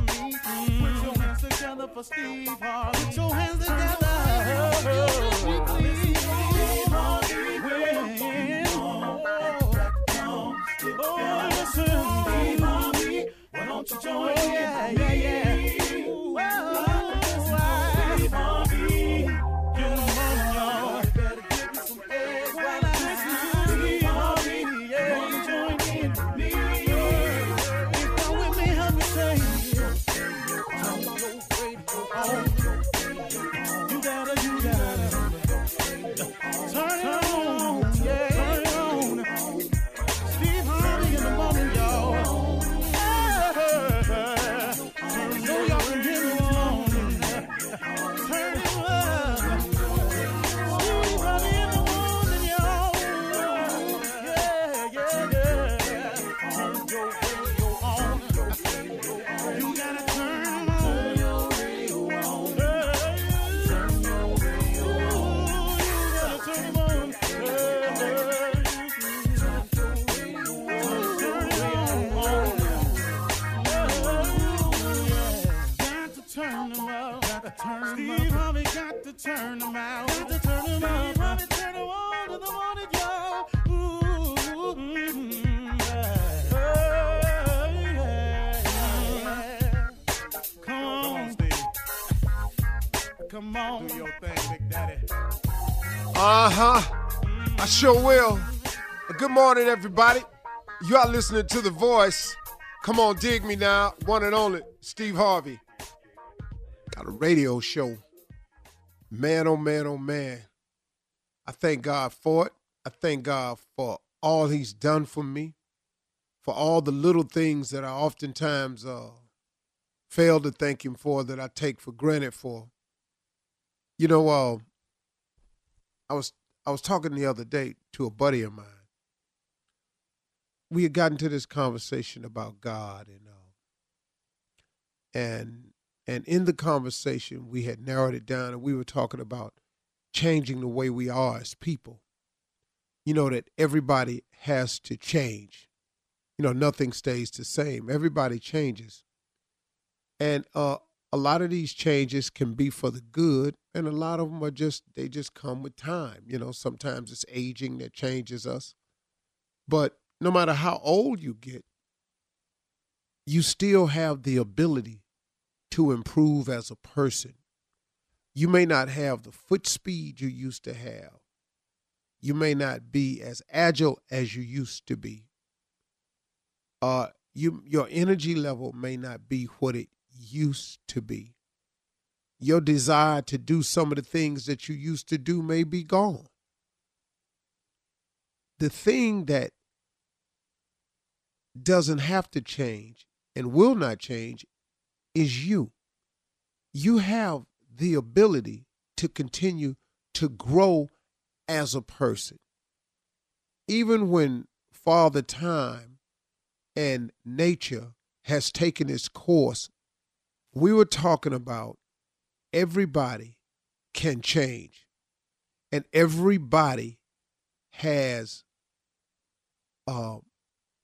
me. Put your hands together for Steve Harvey. Put your hands together. When- Oh, listen, Steve Harvey. Why don't you join in? Yeah, yeah, yeah. Ooh, turn 'em out. Got to turn 'em out. Steve Harvey turn 'em on to the morning, y'all. Ooh, yeah. Yeah. Come on, Steve. Come on. Do your thing, Big Daddy. Uh huh. I sure will. Good morning, everybody. You are listening to The Voice. Come on, dig me now. One and only, Steve Harvey. Got a radio show. Man, oh man, oh man. I thank God for it. I thank God for all He's done for me, for all the little things that I oftentimes uh, fail to thank Him for, that I take for granted for. You know, uh, I was I was talking the other day to a buddy of mine. We had gotten to this conversation about God and uh, and and in the conversation we had narrowed it down and we were talking about changing the way we are as people. You know that everybody has to change. You know nothing stays the same. Everybody changes. And uh a lot of these changes can be for the good and a lot of them are just they just come with time you know sometimes it's aging that changes us but no matter how old you get you still have the ability to improve as a person you may not have the foot speed you used to have you may not be as agile as you used to be uh you your energy level may not be what it used to be. Your desire to do some of the things that you used to do may be gone. The thing that doesn't have to change and will not change is you. You have the ability to continue to grow as a person. Even when Father Time and nature has taken its course we were talking about everybody can change and everybody has uh,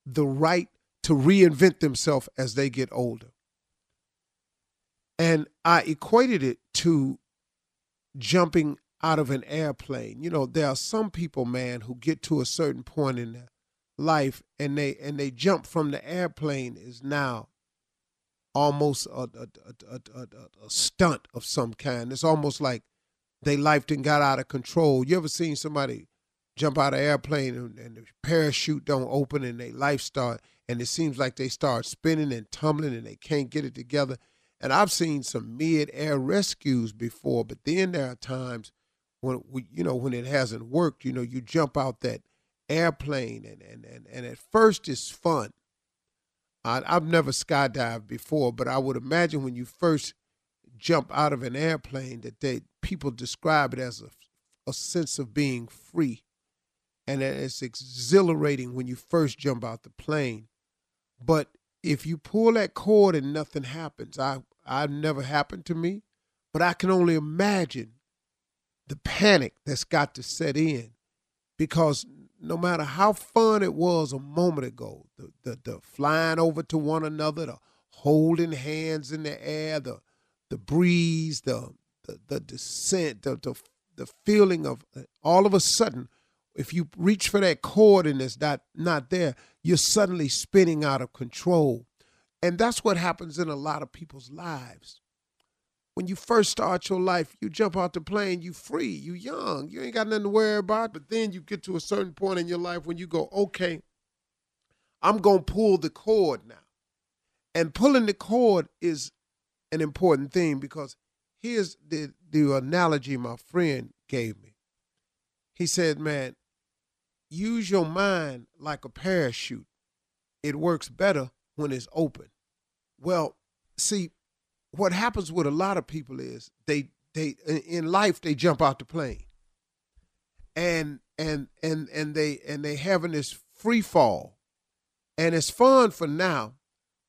the right to reinvent themselves as they get older and i equated it to jumping out of an airplane you know there are some people man who get to a certain point in their life and they and they jump from the airplane is now almost a, a, a, a, stunt of some kind. It's almost like they life didn't got out of control. You ever seen somebody jump out of airplane and, and the parachute don't open and they life start and it seems like they start spinning and tumbling and they can't get it together. And I've seen some mid-air rescues before, but then there are times when we, you know when it hasn't worked. You know, you jump out that airplane and and and, and at first it's fun. I, I've never skydived before, but I would imagine when you first jump out of an airplane that they people describe it as a, a sense of being free. And it's exhilarating when you first jump out the plane. But if you pull that cord and nothing happens, I I've never happened to me, but I can only imagine the panic that's got to set in because no matter how fun it was a moment ago, the, the, the flying over to one another, the holding hands in the air, the the breeze, the the, the descent, the, the the feeling of uh, all of a sudden, if you reach for that cord and it's not not there, you're suddenly spinning out of control. And that's what happens in a lot of people's lives. When you first start your life, you jump out the plane, you free, you young, you ain't got nothing to worry about. But then you get to a certain point in your life when you go, okay, I'm gonna pull the cord now. And pulling the cord is an important thing because here's the, the analogy my friend gave me. He said, man, use your mind like a parachute. It works better when it's open. Well, see, what happens with a lot of people is they they in life they jump out the plane. And and and and they and they having this free fall. And it's fun for now,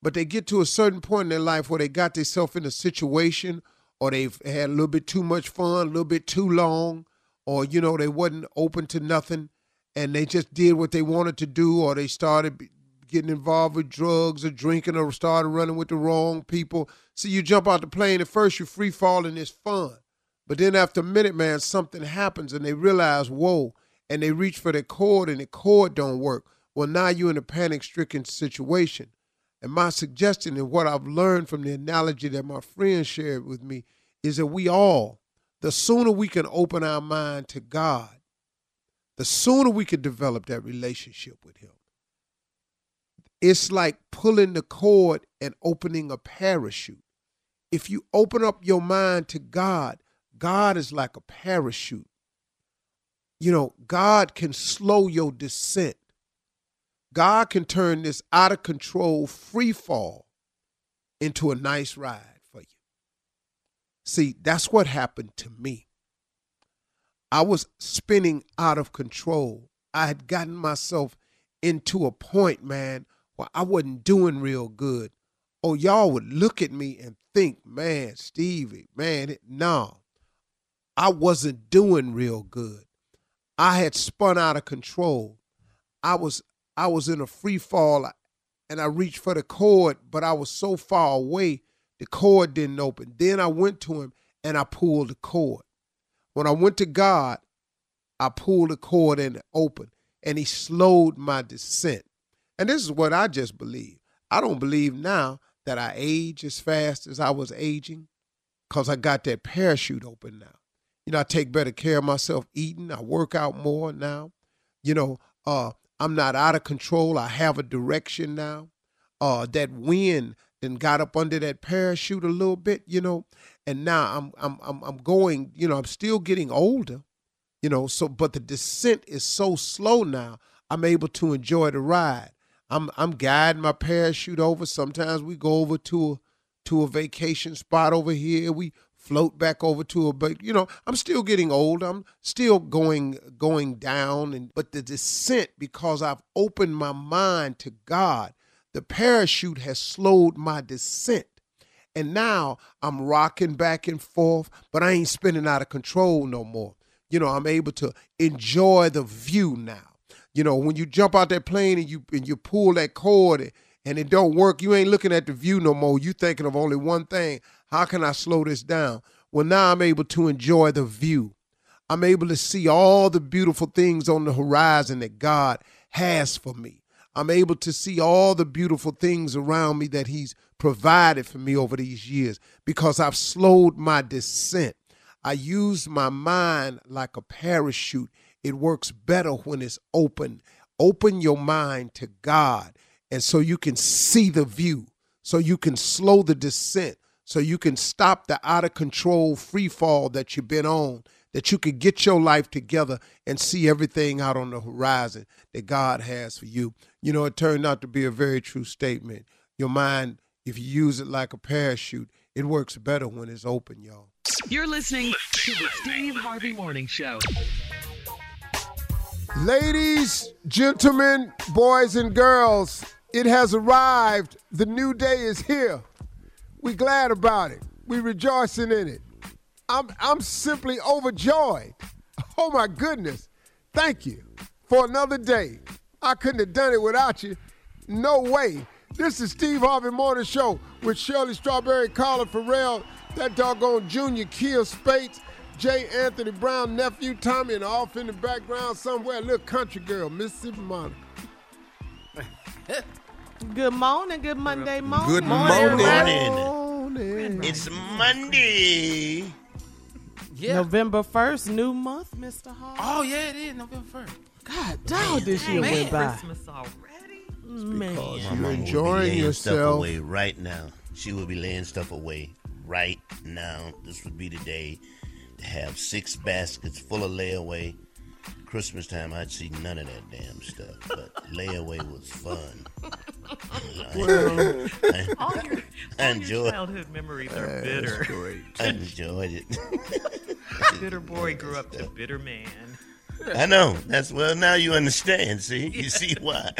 but they get to a certain point in their life where they got themselves in a situation or they've had a little bit too much fun, a little bit too long, or you know, they wasn't open to nothing and they just did what they wanted to do or they started getting involved with drugs or drinking or started running with the wrong people. See, you jump out the plane at first, you're free falling, it's fun. But then after a minute, man, something happens and they realize, whoa, and they reach for the cord and the cord don't work. Well, now you're in a panic stricken situation. And my suggestion and what I've learned from the analogy that my friend shared with me is that we all, the sooner we can open our mind to God, the sooner we can develop that relationship with Him. It's like pulling the cord and opening a parachute. If you open up your mind to God, God is like a parachute. You know, God can slow your descent. God can turn this out of control free fall into a nice ride for you. See, that's what happened to me. I was spinning out of control. I had gotten myself into a point, man, where I wasn't doing real good. Oh, y'all would look at me and think, man, Stevie, man, it, no, I wasn't doing real good. I had spun out of control. I was I was in a free fall and I reached for the cord, but I was so far away, the cord didn't open. Then I went to him and I pulled the cord. When I went to God, I pulled the cord and it opened, and he slowed my descent. And this is what I just believe. I don't believe now that I age as fast as I was aging because I got that parachute open now. You know, I take better care of myself eating. I work out more now. You know, uh, I'm not out of control. I have a direction now. Uh, that wind then got up under that parachute a little bit, you know, and now I'm I'm I'm I'm going, you know, I'm still getting older, you know, so but the descent is so slow now. I'm able to enjoy the ride. I'm I'm guiding my parachute over. Sometimes we go over to a to a vacation spot over here. We float back over to a but you know i'm still getting old i'm still going going down and but the descent because i've opened my mind to god the parachute has slowed my descent and now i'm rocking back and forth but i ain't spinning out of control no more you know i'm able to enjoy the view now you know when you jump out that plane and you and you pull that cord and, and it don't work you ain't looking at the view no more you thinking of only one thing how can I slow this down? Well, now I'm able to enjoy the view. I'm able to see all the beautiful things on the horizon that God has for me. I'm able to see all the beautiful things around me that He's provided for me over these years because I've slowed my descent. I use my mind like a parachute. It works better when it's open. Open your mind to God, and so you can see the view, so you can slow the descent, so you can stop the out of control free fall that you've been on, that you could get your life together and see everything out on the horizon that God has for you. You know, it turned out to be a very true statement. Your mind, if you use it like a parachute, it works better when it's open, y'all. You're listening to the Steve Harvey Morning Show. Ladies, gentlemen, boys, and girls, it has arrived. The new day is here. We're glad about it. We're rejoicing in it. I'm I'm simply overjoyed. Oh my goodness. Thank you for another day. I couldn't have done it without you. No way. This is Steve Harvey Morning Show with Shirley Strawberry, Carla Ferrell, that doggone Junior Kill Spates, J. Anthony Brown, nephew Tommy, and off in the background somewhere, a little country girl, Mississippi Monica. Good morning, good Monday morning. Good Morning. morning. Morning. It's Monday. Yeah. November 1st, new month, Mr. Hall. Oh yeah, it is November first. God, dog, this year man. went by. Christmas already? Man. Because My you're mama will be enjoying laying stuff yourself. away right now. She will be laying stuff away right now. This would be the day to have six baskets full of layaway. Christmas time, I'd see none of that damn stuff, but layaway was fun. I, All your, I all your enjoyed, childhood memories are bitter. Great. I enjoyed it. bitter boy grew up to bitter man. I know. That's well. Now you understand. See, you see why.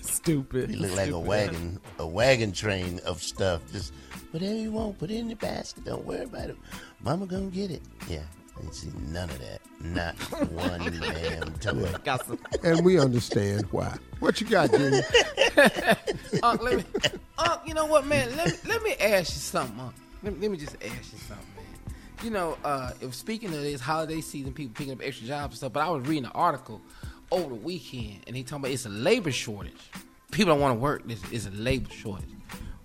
Stupid. You look like a wagon, a wagon train of stuff. Just whatever you want, put it in the basket. Don't worry about it. Mama gonna get it. Yeah, I ain't see none of that. Not one damn toy. Got some. And we understand why. What you got, Junior? Unc, uh, let me, Unc, you know what, man? Let me, let me ask you something, Unc. Let me, let me just ask you something, man. You know, uh, if speaking of this holiday season, people picking up extra jobs and stuff, but I was reading an article over the weekend, and he talking about it's a labor shortage. People don't want to work. It's, it's a labor shortage.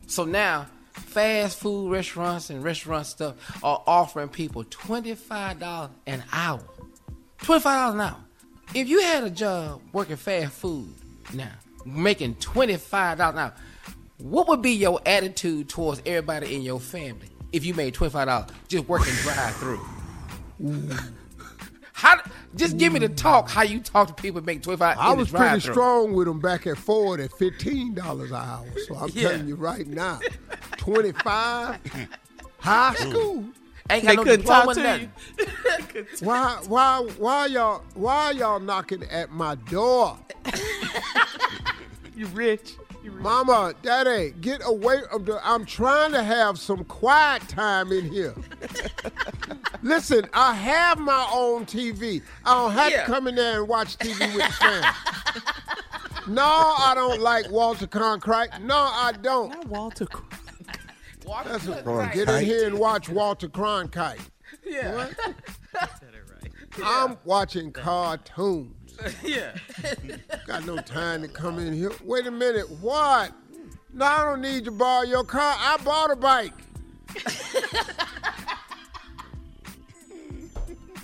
So now, fast food restaurants and restaurant stuff are offering people twenty five dollars an hour. Twenty five dollars an hour. If you had a job working fast food now, making twenty five dollars an hour, what would be your attitude towards everybody in your family if you made twenty five dollars just working drive through? How? Just give me the talk. How you talk to people make twenty five? I was pretty strong with them back at Ford at fifteen dollars an hour. So I'm Yeah. telling you right now, twenty five, high school. Ain't They got no couldn't talk to nothing. you. Why, why, why y'all, why y'all knocking at my door? You rich. Mama, daddy, get away from the. I'm trying to have some quiet time in here. Listen, I have my own TV. I don't have Yeah. to come in there and watch TV with the family. no, I don't like Walter Cronkite. No, I don't. Not Walter. That's what, Right. get in here and watch Walter Cronkite. Yeah. I'm watching cartoons. yeah. Got no time to come in here. Wait a minute, what? No, I don't need to borrow your car. I bought a bike.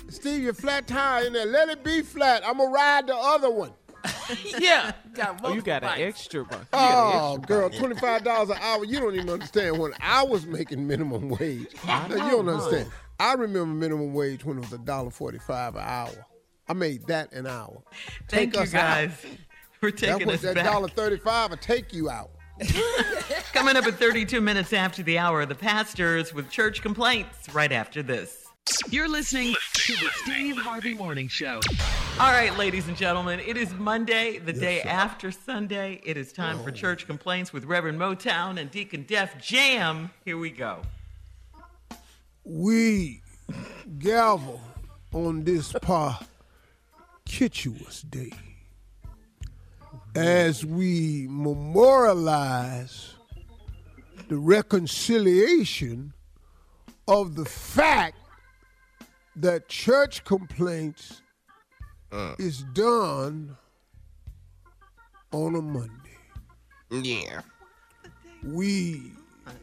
Steve, your flat tire in there. Let it be flat. I'm gonna ride the other one. Yeah. Got oh, you got an extra one. Oh, you got an Oh, girl, twenty-five dollars an hour. You don't even understand when I was making minimum wage. Now, you don't understand. I remember minimum wage when it was a dollar forty-five an hour. I made that an hour. Thank Take you us out. guys for That taking was us that back. dollar thirty-five. will take you out. Coming up at 32 minutes after the hour, the pastors with church complaints right after this. You're listening to the Steve Harvey Morning Show. All right, ladies and gentlemen, it is Monday, the day after Sunday. It is time for oh. church complaints with Reverend Motown and Deacon Def Jam. Here we go. we gavel on this parkituous day as we memorialize the reconciliation of the fact that church complaints is done on a Monday. Yeah. We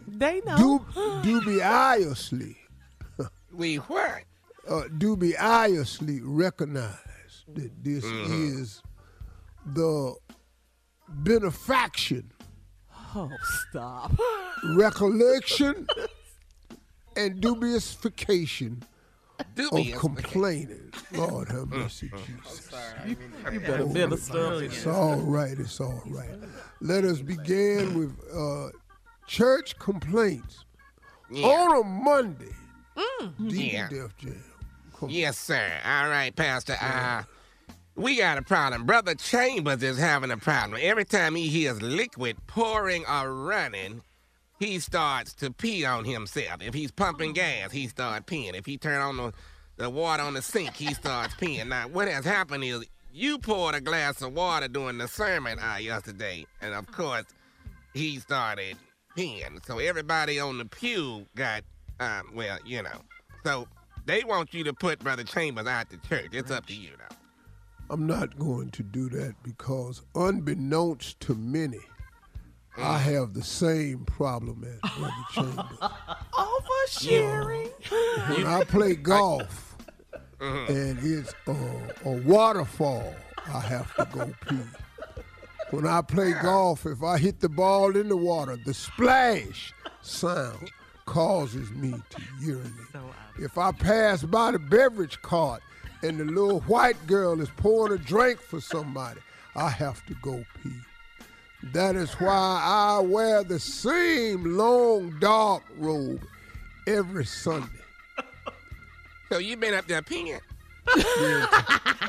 They know. du- dubiously We what? uh, dubiously recognize that this is the benefaction, Oh, stop. recollection, and dubiousfication of Dubious. complaining. Lord have mercy, Jesus. You better minister. It's all right. It's all right. Let us begin with uh, church complaints Yeah. on a Monday. Deacon Yeah. Def Jam. Come Yes, sir. All right, Pastor. Uh, we got a problem. Brother Chambers is having a problem. Every time he hears liquid pouring or running, he starts to pee on himself. If he's pumping gas, he starts peeing. If he turn on the, the water on the sink, he starts peeing. Now, what has happened is you poured a glass of water during the sermon uh, yesterday, and of course, he started peeing. So everybody on the pew got, um, well, you know. So they want you to put Brother Chambers out the church. It's up to you, though. I'm not going to do that because, unbeknownst to many, I mm. have the same problem as Brother Chambers. Oversharing. When I play golf mm-hmm. and it's a, a waterfall, I have to go pee. When I play golf, if I hit the ball in the water, the splash sound causes me to urinate. If I pass by the beverage cart and the little white girl is pouring a drink for somebody, I have to go pee. That is why I wear the same long dark robe every Sunday. So you been up there peeing?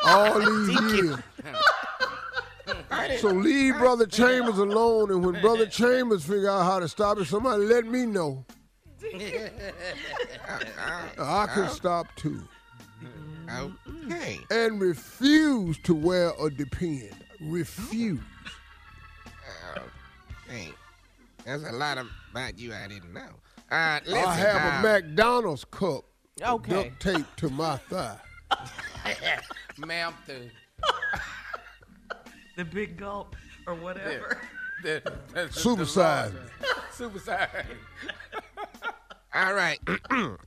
all these years. So leave Brother Chambers alone, and when Brother Chambers figure out how to stop it, somebody let me know. I can stop too. Okay. And refuse to wear a depend. Refuse. Hey, there's a lot of about you I didn't know. Uh, listen, I have uh, a McDonald's cup Okay. duct taped to my thigh. Ma'am, the, The big gulp or whatever. the, the, the Supersize me. Super size. All right,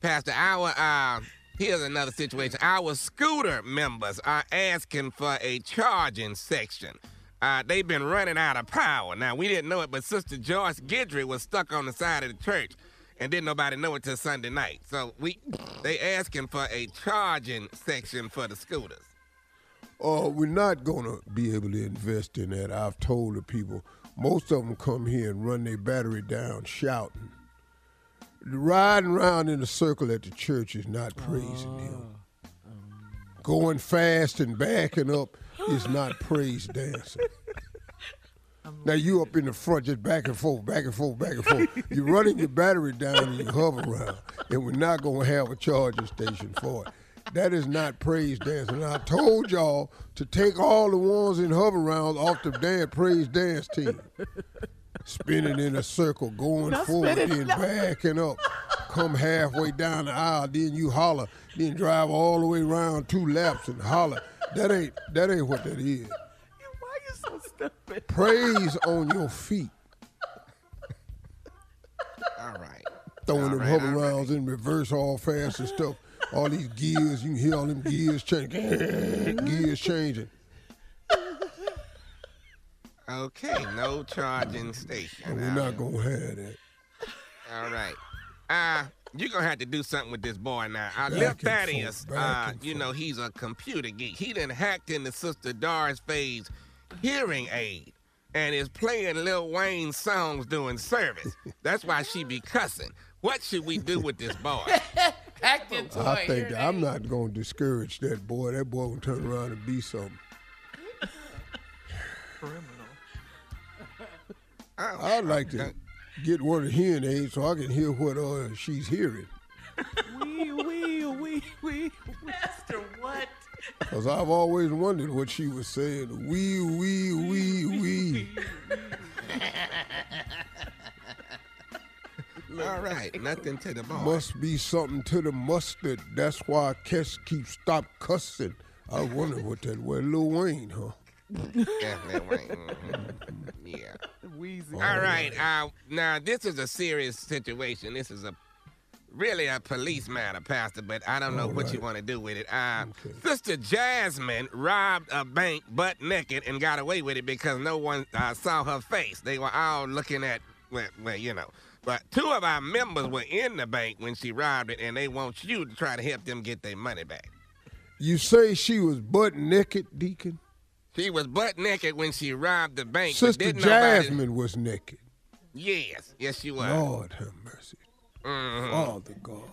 Pastor. Our uh, here's another situation. Our scooter members are asking for a charging section. Uh, they've been running out of power. Now we didn't know it, but Sister Joyce Gidry was stuck on the side of the church, and didn't nobody know it till Sunday night. So we they asking for a charging section for the scooters. Uh, we're not gonna be able to invest in that. I've told the people. Most of them come here and run their battery down shouting. Riding around in a circle at the church is not oh. praising Him. Going fast and backing up is not praise dancing. Now you up in the front, just back and forth, back and forth, back and forth. You're running your battery down and you hover around, and we're not gonna have a charging station for it. That is not praise dancing. I told y'all to take all the ones in hover rounds off the damn praise dance team. Spinning in a circle, going Not forward, spinning, then backing up. Come halfway down the aisle, then you holler, then drive all the way around two laps and holler. That ain't that ain't what that is. Why you so stupid? Praise on your feet. All right. throwing All them right, hover all right. rounds in reverse all fast and stuff. All these gears, you can hear all them gears changing. gears changing. Okay, no charging station. We're not gonna have that. All right. Uh, you're gonna have to do something with this boy now. Uh, Lil Back and Thaddeus, forth, uh, you know, he's a computer geek. He done hacked into Sister Doris Faye's hearing aid and is playing Lil Wayne's songs doing service. That's why she be cussing. What should we do with this boy? Hacked into I a think I'm aid. not gonna discourage that boy. That boy gonna turn around and be something. Criminal. Oh, I'd like to get one of the hearing aids so I can hear what uh, she's hearing. Wee, wee, wee, wee. Pastor, what? Cause I've always wondered what she was saying. Wee wee wee wee. All right, nothing to the boy. Must be something to the mustard. That's why Kes keeps stop cussing. I wonder what that was. Lil Wayne, huh? Yeah, Lil Wayne. mhm. Yeah. Weezy. All right. Uh, now this is a serious situation. This is a really a police matter, Pastor. But I don't know All what you want to do with it. Uh, Okay. Sister Jasmine robbed a bank butt naked and got away with it because no one uh, saw her face. They were all looking at well, well, you know. But two of our members were in the bank when she robbed it, and they want you to try to help them get their money back. You say she was butt naked, Deacon? She was butt naked when she robbed the bank. Sister didn't nobody- Jasmine was naked. Yes, yes, she was. Lord have mercy. Mhm. Father God.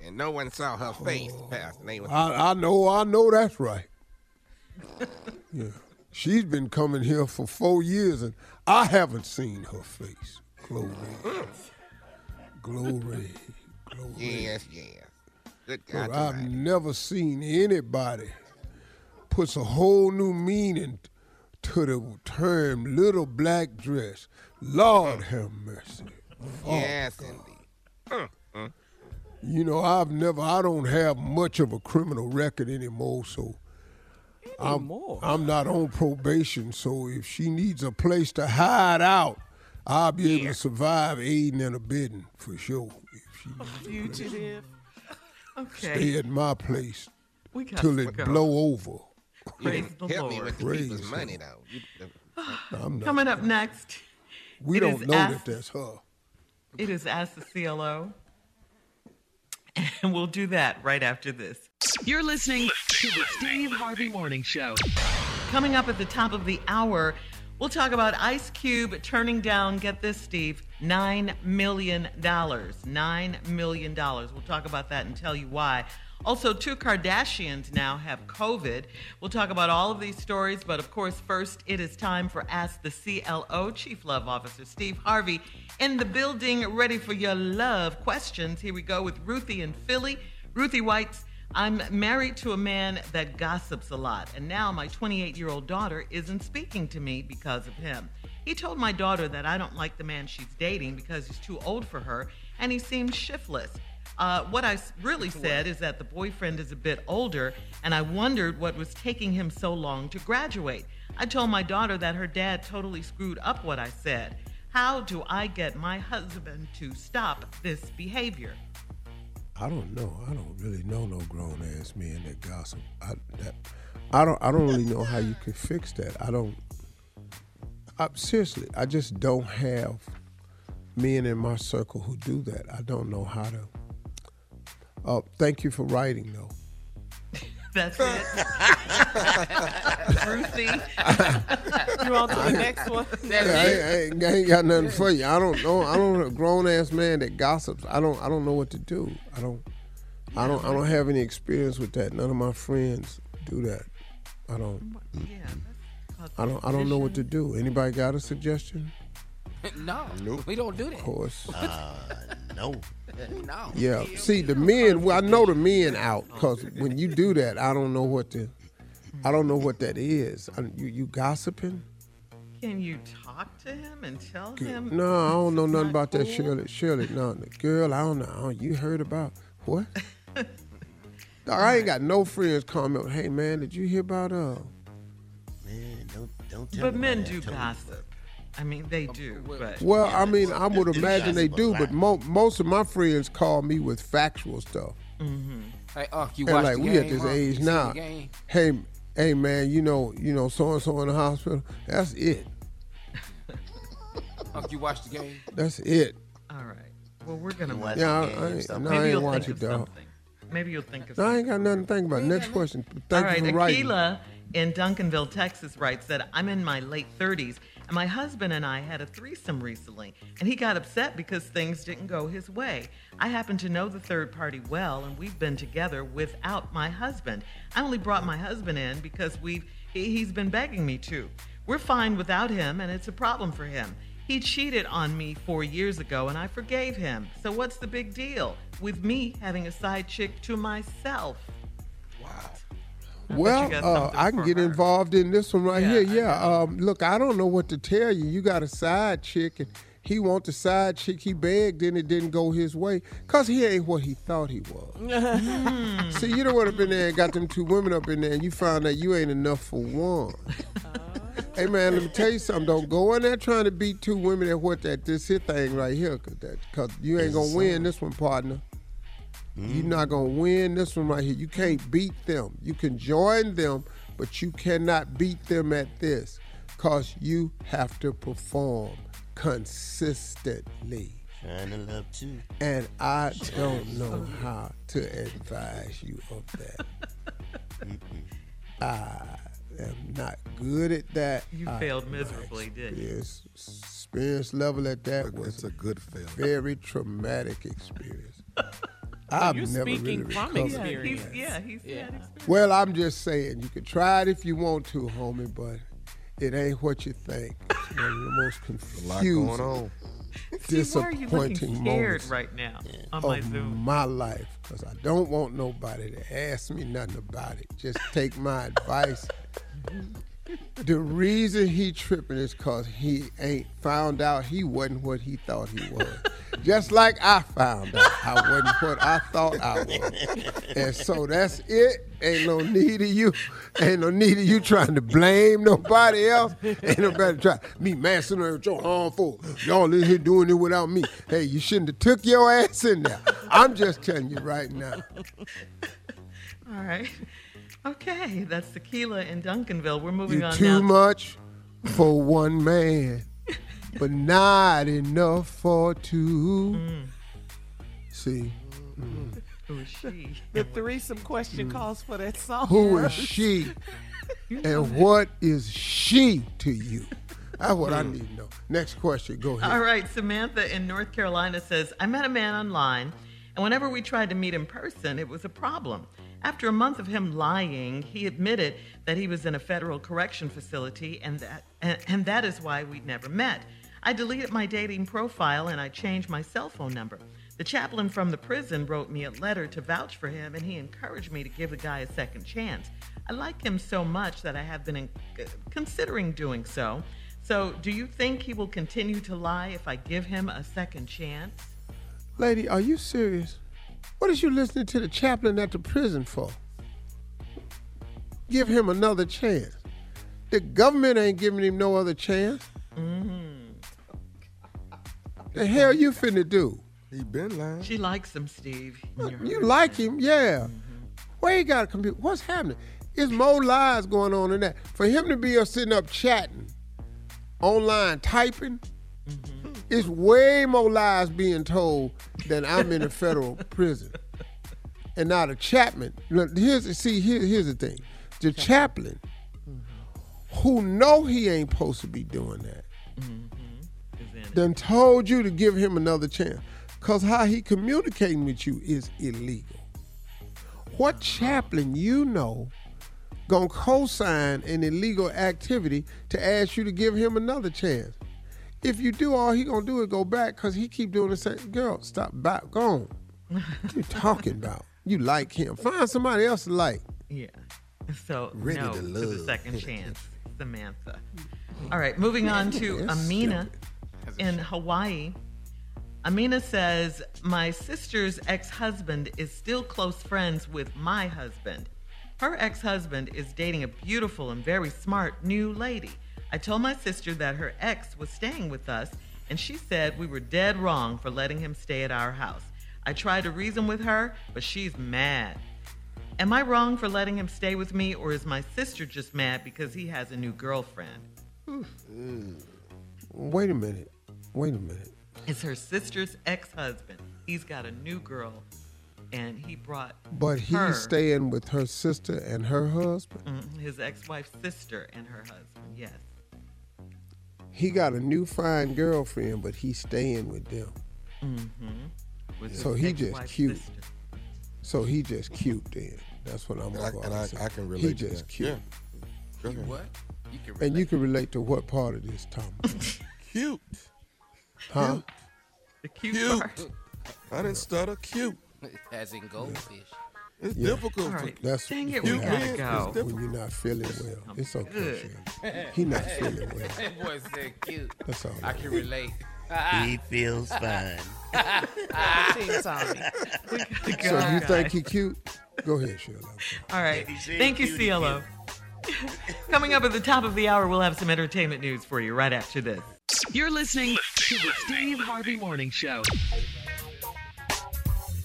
And no one saw her face, Pastor. They was, I, I know, I know that's right. yeah. She's been coming here for four years and I haven't seen her face. Glory. Glory. Glory. yes, yes. Good God. I've never seen anybody puts a whole new meaning to the term little black dress. Lord have mercy. Oh, yes, indeed. Mm-hmm. You know, I've never, I don't have much of a criminal record anymore, so I'm, I'm not on probation. So if she needs a place to hide out, I'll be able to survive aiding and abetting for sure. If she needs a place, Fugitive. Okay. stay at my place We till it blow over. Praise the Help me Lord. with the Praise people's the money, though. You- I'm not, Coming up next, we it don't is know ask- that that's her. it is Ask the CLO. And we'll do that right after this. You're listening To the Steve Harvey Morning Show. Coming up at the top of the hour, we'll talk about Ice Cube turning down, get this, Steve, $9 million. $9 million. We'll talk about that and tell you why. Also, two Kardashians now have COVID. We'll talk about all of these stories, but of course, first, it is time for Ask the CLO Chief Love Officer Steve Harvey in the building, ready for your love questions. Here we go with Ruthie in Philly. Ruthie writes, I'm married to a man that gossips a lot, and now my 28 year old daughter isn't speaking to me because of him. He told my daughter that I don't like the man she's dating because he's too old for her, and he seems shiftless. Uh, I really said is that the boyfriend is a bit older, and I wondered what was taking him so long to graduate. I told my daughter that her dad totally screwed up what I said. How do I get my husband to stop this behavior? I don't know. I don't really know no grown ass men that gossip. I that I don't I don't really know how you can fix that. I don't I, seriously, I just don't have men in my circle who do that. I don't know how to uh, thank you for writing though. That's it. Ruthie. You on to the next one? Yeah, I, ain't- I, ain't, I ain't got nothing for you. I don't know. I don't a grown ass man that gossips. I don't. I don't know what to do. I don't. I don't. I don't have any experience with that. None of my friends do that. I don't. Yeah. I don't. I don't know what to do. Anybody got a suggestion? no, we don't do that. Of course. Uh, no. No. Yeah. See, the men. Well, I know the men out because when you do that, I don't know what to. I don't know what that is. I, you you gossiping? Can you talk to him and tell him? No, I don't know nothing not about that, cool? Shirley. Shirley, no, girl, I don't know. I don't- You heard about what? Dog, I ain't got no friends comment. Hey man, did you hear about uh? Man, don't, don't tell But me men do gossip. I mean, they um, do. But Well, I mean, I would imagine they do, lot. but mo- most of my friends call me with factual stuff. Mm-hmm. Hey, Unc, you And watch like the we game, at this Unc? You age see now. the? Hey, hey man, you know, you know, so and so in the hospital. That's it. Unc, you watch the game? That's it. all right. Well, we're gonna. You watch Yeah, the I, game, I ain't, stop no, Maybe I ain't you'll watch think it, of dog. something. Maybe you'll think of No, I ain't got nothing to think about. Next question. Thank All right, you for writing. Akila in Duncanville, Texas writes that I'm in my late 30s and my husband and I had a threesome recently and he got upset because things didn't go his way. I happen to know the third party well and we've been together without my husband. I only brought my husband in because we've he- he's been begging me to. We're fine without him and it's a problem for him. He cheated on me four years ago and I forgave him. So what's the big deal with me having a side chick to myself? Well, uh, I can get her. involved in this one right Yeah, here. Yeah. Um, look, I don't know what to tell you. You got a side chick, and he want the side chick. He begged, and it didn't go his way, cause he ain't what he thought he was. See, you don't want up in there and got them two women up in there, and you found out you ain't enough for one. hey man, let me tell you something. Don't go in there trying to beat two women at what that this here thing right here, cause that, cause you ain't gonna win this one, partner. You're not gonna win this one right here. You can't beat them. You can join them, but you cannot beat them at this, cause you have to perform consistently. Trying to love too. And I don't know how to advise you of that. I am not good at that. You I failed miserably, didn't you? Yes, experience level at that was It's a good film. very traumatic experience. I've You're never really speaking from recovered. Yeah, experience. he's, yeah, he's Yeah. had experience. Well, I'm just saying, you can try it if you want to, homie, but it ain't what you think. It's one of the most A lot going confusing, on. See, why are you looking disappointing scared moments right now on my of Zoom? my life because I don't want nobody to ask me nothing about it. Just take my advice. The reason he tripping is because he ain't found out he wasn't what he thought he was. Just like I found out I wasn't what I thought I was. And so that's it. Ain't no need of you. Ain't no need of you trying to blame nobody else. Ain't nobody try. Me there with your arm full. Y'all in here doing it without me. Hey, you shouldn't have took your ass in there. I'm just telling you right now. All right. Okay, that's Tequila in Duncanville. We're moving You on too now. much for one man, but not enough for two. Mm. See, Who is she? The threesome question calls for that song. Mm. who is she, and what is she to you? That's what I need to know. Next question. Go ahead. All right, Samantha in North Carolina says, I met a man online, and whenever we tried to meet in person, it was a problem. After a month of him lying, he admitted that he was in a federal correction facility, and that, and, and that is why we'd never met. I deleted my dating profile and I changed my cell phone number. The chaplain from the prison wrote me a letter to vouch for him, and he encouraged me to give the guy a second chance. I like him so much that I have been in, uh, considering doing so. So, do you think he will continue to lie if I give him a second chance? Lady, are you serious? What is you listening to the chaplain at the prison for? Give him another chance. The government ain't giving him no other chance. Mm-hmm. The hell you finna do? He been lying. She likes him, Steve. You like him, yeah. Mm-hmm. Where he got a computer? What's happening? It's more lies going on than that. For him to be up sitting up chatting, online typing, mm-hmm. It's way more lies being told than I'm in a federal prison. And now the chaplain, look, here's see here, here's the thing. The chaplain, who know he ain't supposed to be doing that, then told you to give him another chance. Cause how he communicating with you is illegal. What chaplain you know gonna co-sign an illegal activity to ask you to give him another chance? If you do, all he gonna do is go back because he keep doing the same. Girl, stop back, go on. What you talking about? You like him? Find somebody else to like. Yeah. So, Ready no to to, the second chance, Samantha. All right, moving on to That's Amina in Hawaii. Amina says, My sister's ex husband is still close friends with my husband. Her ex husband is dating a beautiful and very smart new lady. I told my sister that her ex was staying with us, and she said we were dead wrong for letting him stay at our house. I tried to reason with her, but she's mad. Am I wrong for letting him stay with me, or is my sister just mad because he has a new girlfriend? Wait a minute. Wait a minute. It's her sister's ex husband. He's got a new girl, and he brought But he's her, staying with her sister and her husband. Mhm, his ex wife's sister and her husband. Yes. He got a new fine girlfriend, but he's staying with them. Mm-hmm. With So he just cute. sister. So he just cute then. That's what I'm And I, and I. I can He relate to just that. cute. Yeah. Go. What? You can And you can relate to what part of this, Thomas? Cute. huh? The cute, Cute. part. I didn't stutter. Cute. as in goldfish. It's Yeah. difficult. All right. That's Dang it, what we happens gotta go. when you're not feeling well. Oh, it's okay, Good. Shirley. He not feeling well. That boy said cute. That's all. I can relate. He feels fine. Team Tommy. We gotta go, So you think guys. he cute? Go ahead, Shirley. All right. If he said Thank you, cute, CLO. Coming up at the top of the hour, we'll have some entertainment news for you right after this. You're listening to the Steve Harvey Morning Show.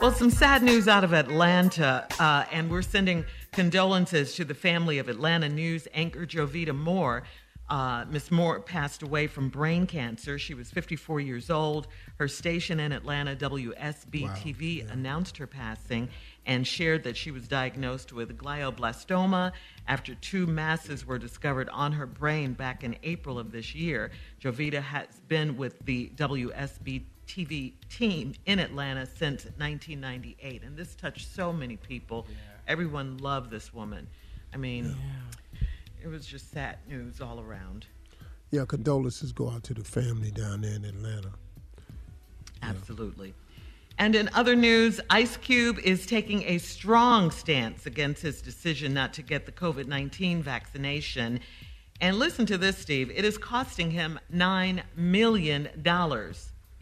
Well, some sad news out of Atlanta, uh, and we're sending condolences to the family of Atlanta News anchor Jovita Moore, Uh, Miss Moore passed away from brain cancer. She was 54 years old. Her station in Atlanta, WSB TV, announced her passing and shared that she was diagnosed with glioblastoma after two masses were discovered on her brain back in April of this year. Jovita has been with the WSB TV team in Atlanta since 1998, and this touched so many people. Everyone loved this woman. I mean, it was just sad news all around. Yeah, condolences go out to the family down there in Atlanta. Absolutely. And in other news, Ice Cube is taking a strong stance against his decision not to get the COVID 19 vaccination. And listen to this, Steve. It is costing him $9 million.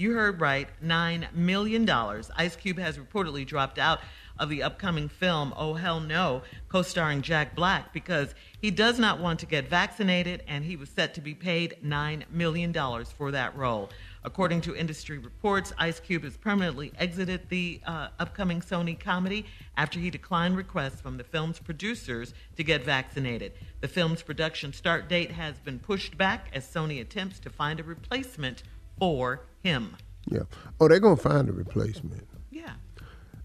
You heard right, $9 million. Ice Cube has reportedly dropped out of the upcoming film Oh Hell No, co starring Jack Black, because he does not want to get vaccinated and he was set to be paid $9 million for that role. According to industry reports, Ice Cube has permanently exited the uh, upcoming Sony comedy after he declined requests from the film's producers to get vaccinated. The film's production start date has been pushed back as Sony attempts to find a replacement for him. Yeah. Oh, they're gonna find a replacement. Yeah.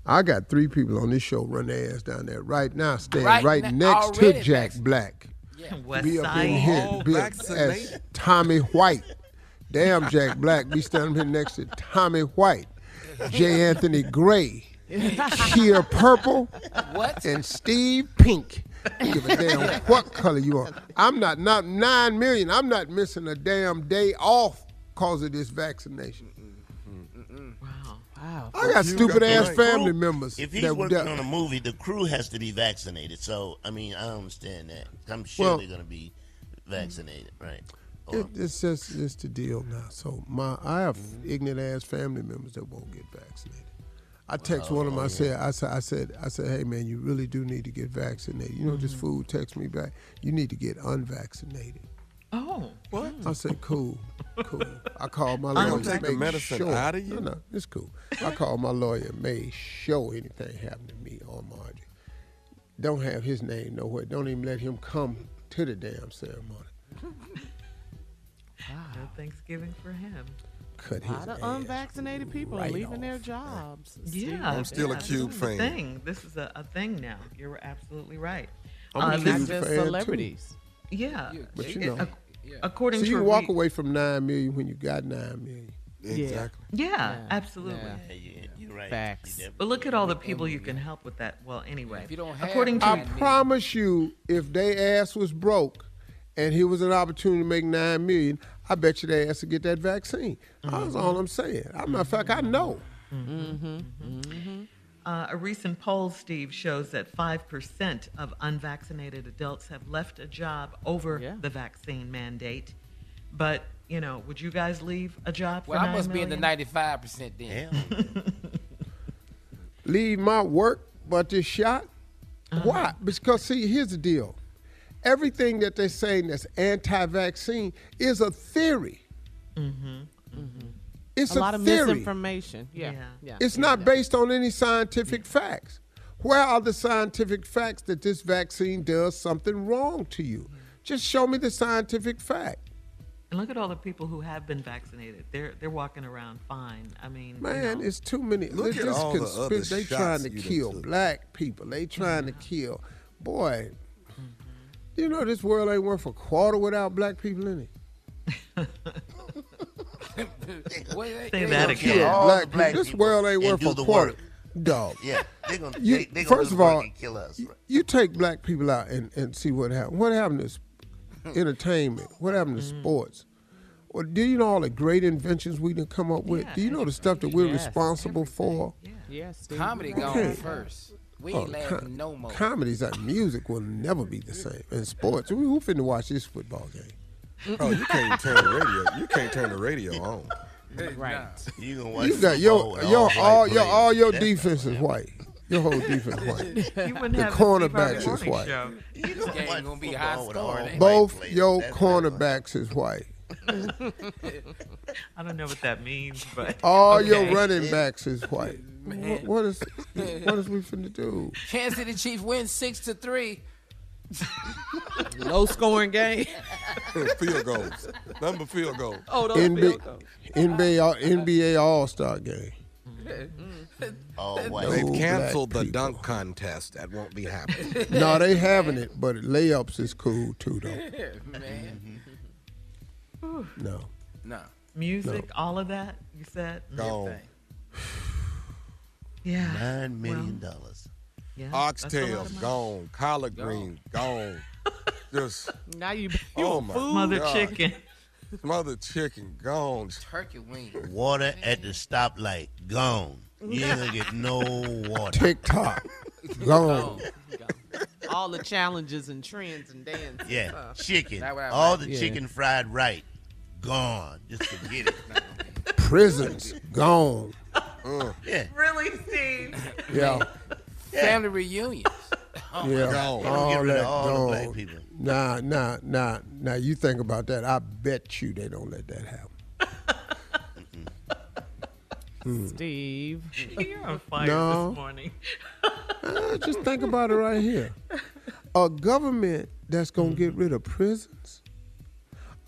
I got three people on this show run their ass down there right now, staying Right right, now- next to Jack next. Black. West Be up in Side. here, be up as vaccinated? Tommy White. Damn, Jack Black be standing here next to Tommy White, J. Anthony Gray, Sheer Purple, What? and Steve Pink. Give a damn what color you are. I'm not not nine million. I'm not missing a damn day off cause of this vaccination. Wow. Wow. I got stupid got ass right. family members. If he's that- working that- on a movie, the crew has to be vaccinated. So I mean, I don't understand that. I'm sure Well- they're gonna be vaccinated, right? Or- It, it's just it's the deal now. So my I have ignorant ass family members that won't get vaccinated. I text one of them. I oh, said I said I said I said, hey man, you really do need to get vaccinated. You know, this mm-hmm. fool text me back. You need to get unvaccinated. Oh. What? I said, cool, cool. I called my They lawyer. gonna to take the make medicine sure. out of you? No, no, it's cool. I called my lawyer, made sure anything happened to me or Margie. Don't have his name nowhere. Don't even let him come to the damn ceremony. No Thanksgiving for him. Cut A lot of unvaccinated people right are leaving their jobs. Yeah, I'm still a yeah, Cube this is a fan. Thing. This is a, a thing now. You're absolutely right. I'm a Uh, Cube Not just fan, too. celebrities. yeah, But you It- know. Ac- according So to you walk re- away from nine million when you got nine million. Exactly. Yeah, Yeah. absolutely. Yeah. Yeah, you- you're right. Facts. You But look at all the people you can help with that. Well, anyway, If you don't have according to I promise you, if they ass was broke and here was an opportunity to make nine million, I bet you they ass to get that vaccine. That's mm-hmm. all I'm saying. I'm matter of fact, I know. Mm-hmm. Mm-hmm. Uh, a recent poll, Steve, shows that 5% of unvaccinated adults have left a job over Yeah. the vaccine mandate. But, you know, would you guys leave a job for Well, I nine must be in the 95 percent then. Hell, Leave my work, but this shot. Uh-huh. Why? Because see, here's the deal. Everything that they're saying that's anti-vaccine is a theory. Mm-hmm. Mm-hmm. It's A a, lot of theory. misinformation. Yeah. Yeah. yeah. It's not based on any scientific facts. Where are the scientific facts that this vaccine does something wrong to you? Just show me the scientific fact. And look at all the people who have been vaccinated. They're they're walking around fine. I mean, you Man, know, it's too many. Look this at all the conspi- other they shots trying to kill took. black people. They trying to mm-hmm. kill. Boy, mm-hmm. you know this world ain't worth a quarter without black people in it. What they- Say they that gonna again. kill all black the black people. This world ain't and worth do a the quarter. work. Dog. yeah, they're gonna. You- they, they gonna first of all, kill us. You, right? you take black people out and, and see what happened. What happened to s- entertainment? What happened to Mm-hmm. sports? Well, do you know all the great inventions we done come up with? Yeah, do you know the stuff that we're Yes. responsible for? Yes. Steve. Comedy gone Okay. first. We Oh, ain't laughing no more. Comedies and music will never be the same. And sports, who, who finna watch this football game? Oh, you can't turn the radio. You can't turn the radio on. Right. You gonna watch You got your your all your players. all your defense is white. Your whole defense is white. you wouldn't the have Steve cornerbacks is Morning white. Show. You This gonna game watch gonna be football high with all scoring. ain't it? Both players. your That's cornerbacks is white. I don't know what that means, but All okay. your running backs is white. What, what is what is we finna do? Kansas City Chiefs win six to three. Low scoring game. field goals. Number field goals. Oh, those NBA, field goals. NBA, All- NBA All Star game. Mm-hmm. Oh, mm-hmm. All white. They've canceled the dunk contest. That won't be happening. no, they having it, but layups is cool too, though. Man, mm-hmm. No. no. Music, all of that, you said? Gone. Thing. Yeah. Nine million dollars. Yeah that's a lot of Oxtails gone. Collard greens gone. Just Now you, you oh on my food. Mother God. chicken. Mother chicken gone. Turkey wing. Water at the stoplight gone. You ain't gonna get no water. TikTok. Gone. All the challenges and trends and dances. Yeah, Uh, chicken. That what I All like. the Yeah. chicken fried right, gone. Just forget it. Prisons. Gone. Yeah, Really, Steve? Yeah. Family reunions. Yeah. Gone. get All rid of that all the black people. Nah, nah, nah. Now you think about that. I bet you they don't let that happen. Steve. You're on fire No. this morning. Uh, just think about it right here. A government that's gonna get rid of prisons.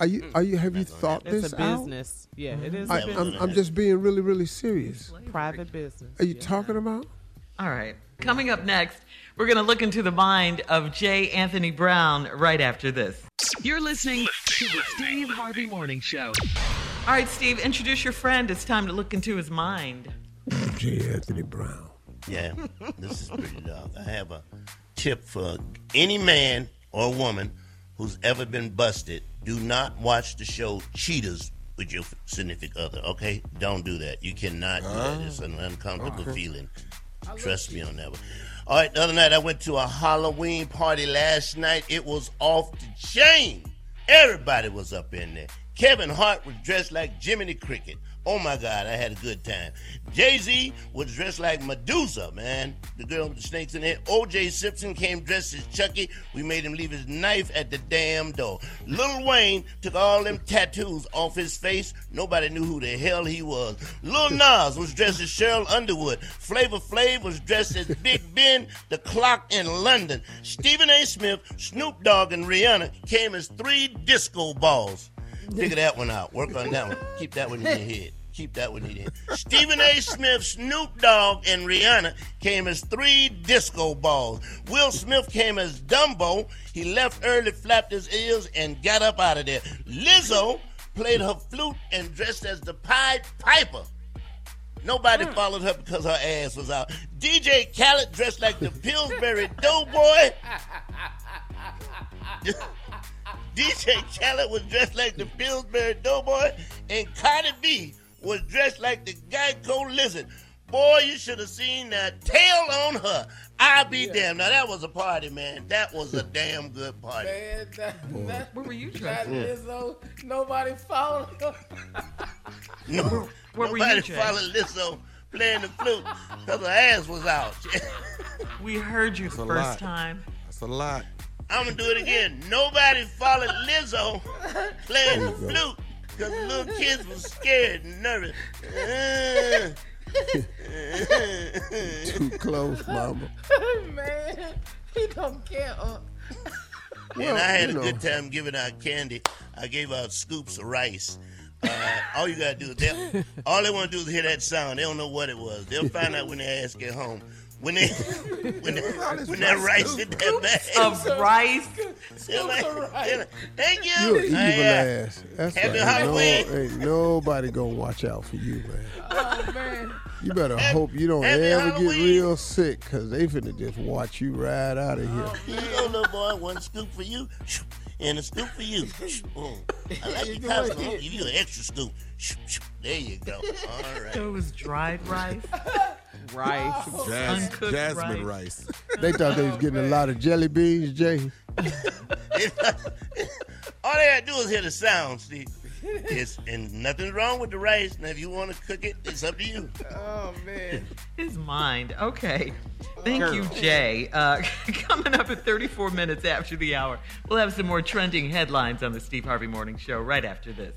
Are you? Are you? Have you thought It's this it's a out? business. Yeah, it is I, a I'm, business. I'm just being really, really serious. Private business. Are you yeah. talking about? All right. Coming up next, we're going to look into the mind of J. Anthony Brown right after this. You're listening to the Steve Harvey Morning Show. All right, Steve, introduce your friend. It's time to look into his mind. J. Anthony Brown. yeah. This is pretty dog. I have a tip for any man or woman who's ever been busted. Do not watch the show Cheaters with your significant other. Okay, don't do that. You cannot do that. It's an uncomfortable feeling. Trust me on that one. All right, the other night I went to a Halloween party last night. It was off the chain. Everybody was up in there. Kevin Hart was dressed like Jiminy Cricket. Oh my God, I had a good time. Jay Z was dressed like Medusa, man. The girl with the snakes in it. O.J. Simpson came dressed as Chucky. We made him leave his knife at the damn door. Lil Wayne took all them tattoos off his face. Nobody knew who the hell he was. Lil Nas was dressed as Cheryl Underwood. Flavor Flav was dressed as Big Ben, the clock in London. Stephen A. Smith, Snoop Dogg, and Rihanna came as three disco balls. Figure that one out. Work on that one. Keep that one in your head. Keep that one in your head. Stephen A. Smith, Snoop Dogg, and Rihanna came as three disco balls. Will Smith came as Dumbo. He left early, flapped his ears, and got up out of there. Lizzo played her flute and dressed as the Pied Piper. Nobody hmm. followed her because her ass was out. DJ Khaled dressed like the Pillsbury Doughboy. DJ Khaled was dressed like the Pillsbury Doughboy, and Cardi B was dressed like the Geico Lizard. Boy, you should have seen that tail on her. I'll be damned. Now that was a party, man. That was a damn good party. Man, that, that, Where were you that dressed? Lizzo, nobody followed her. No, where were nobody you, Jay? followed Lizzo playing the flute because her ass was out. We heard you the first lot. time. That's a lot. I'm gonna do it again. Nobody followed Lizzo playing the flute because the little kids was scared and nervous. Uh, Too close, mama. Man, he don't care. Uh, and I had a know. good time giving out candy. I gave out scoops of rice. Uh, all you gotta do is they, all they want to do is hear that sound. They don't know what it was. They'll find out when their ass get home. When they when, they, when that rice hit that bag. Of rice. They're like, they're like, Thank you. You're an evil I, uh, ass. That's Happy right. Ain't, no, ain't nobody gonna watch out for you, man. oh, man. You better hope you don't Happy ever get real sick, cause they finna just watch you right out of here. Here you go, little boy. One scoop for you, and a scoop for you. Mm. I like your costume. I'll give you an extra scoop. There you go. All right. It was dried rice. Rice. Jas- Uncooked jasmine rice. rice. They thought they was getting a lot of jelly beans, Jay. All they gotta do is hear the sound, Steve. It's, and nothing's wrong with the rice. Now, if you want to cook it, it's up to you. Oh, man. His mind. Okay. Thank you, Jay. Uh, coming up at 34 minutes after the hour, we'll have some more trending headlines on the Steve Harvey Morning Show right after this.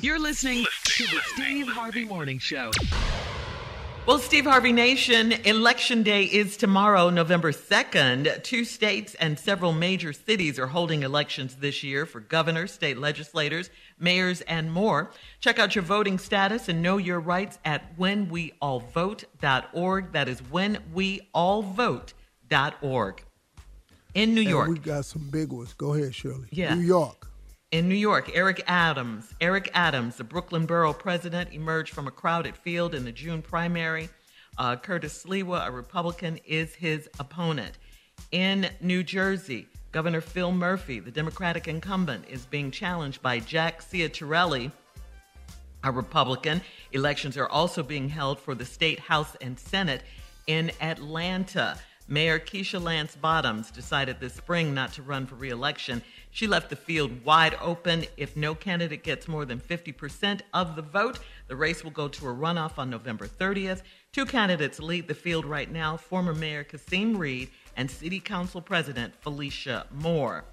You're listening to the Steve Harvey Morning Show. Well, Steve Harvey Nation, Election Day is tomorrow, November 2nd. Two states and several major cities are holding elections this year for governors, state legislators, mayors, and more. Check out your voting status and know your rights at whenweallvote.org. That is whenweallvote.org. In New And York. we got some big ones. Go ahead, Shirley. Yeah. New York. In New York, Eric Adams, Eric Adams, the Brooklyn borough president, emerged from a crowded field in the June primary. Uh, Curtis Sliwa, a Republican, is his opponent. In New Jersey, Governor Phil Murphy, the Democratic incumbent, is being challenged by Jack Ciattarelli, a Republican. Elections are also being held for the state House and Senate in Atlanta. Mayor Keisha Lance Bottoms decided this spring not to run for reelection. She left the field wide open. If no candidate gets more than 50% of the vote, the race will go to a runoff on November 30th. Two candidates lead the field right now former Mayor Kasim Reed and City Council President Felicia Moore.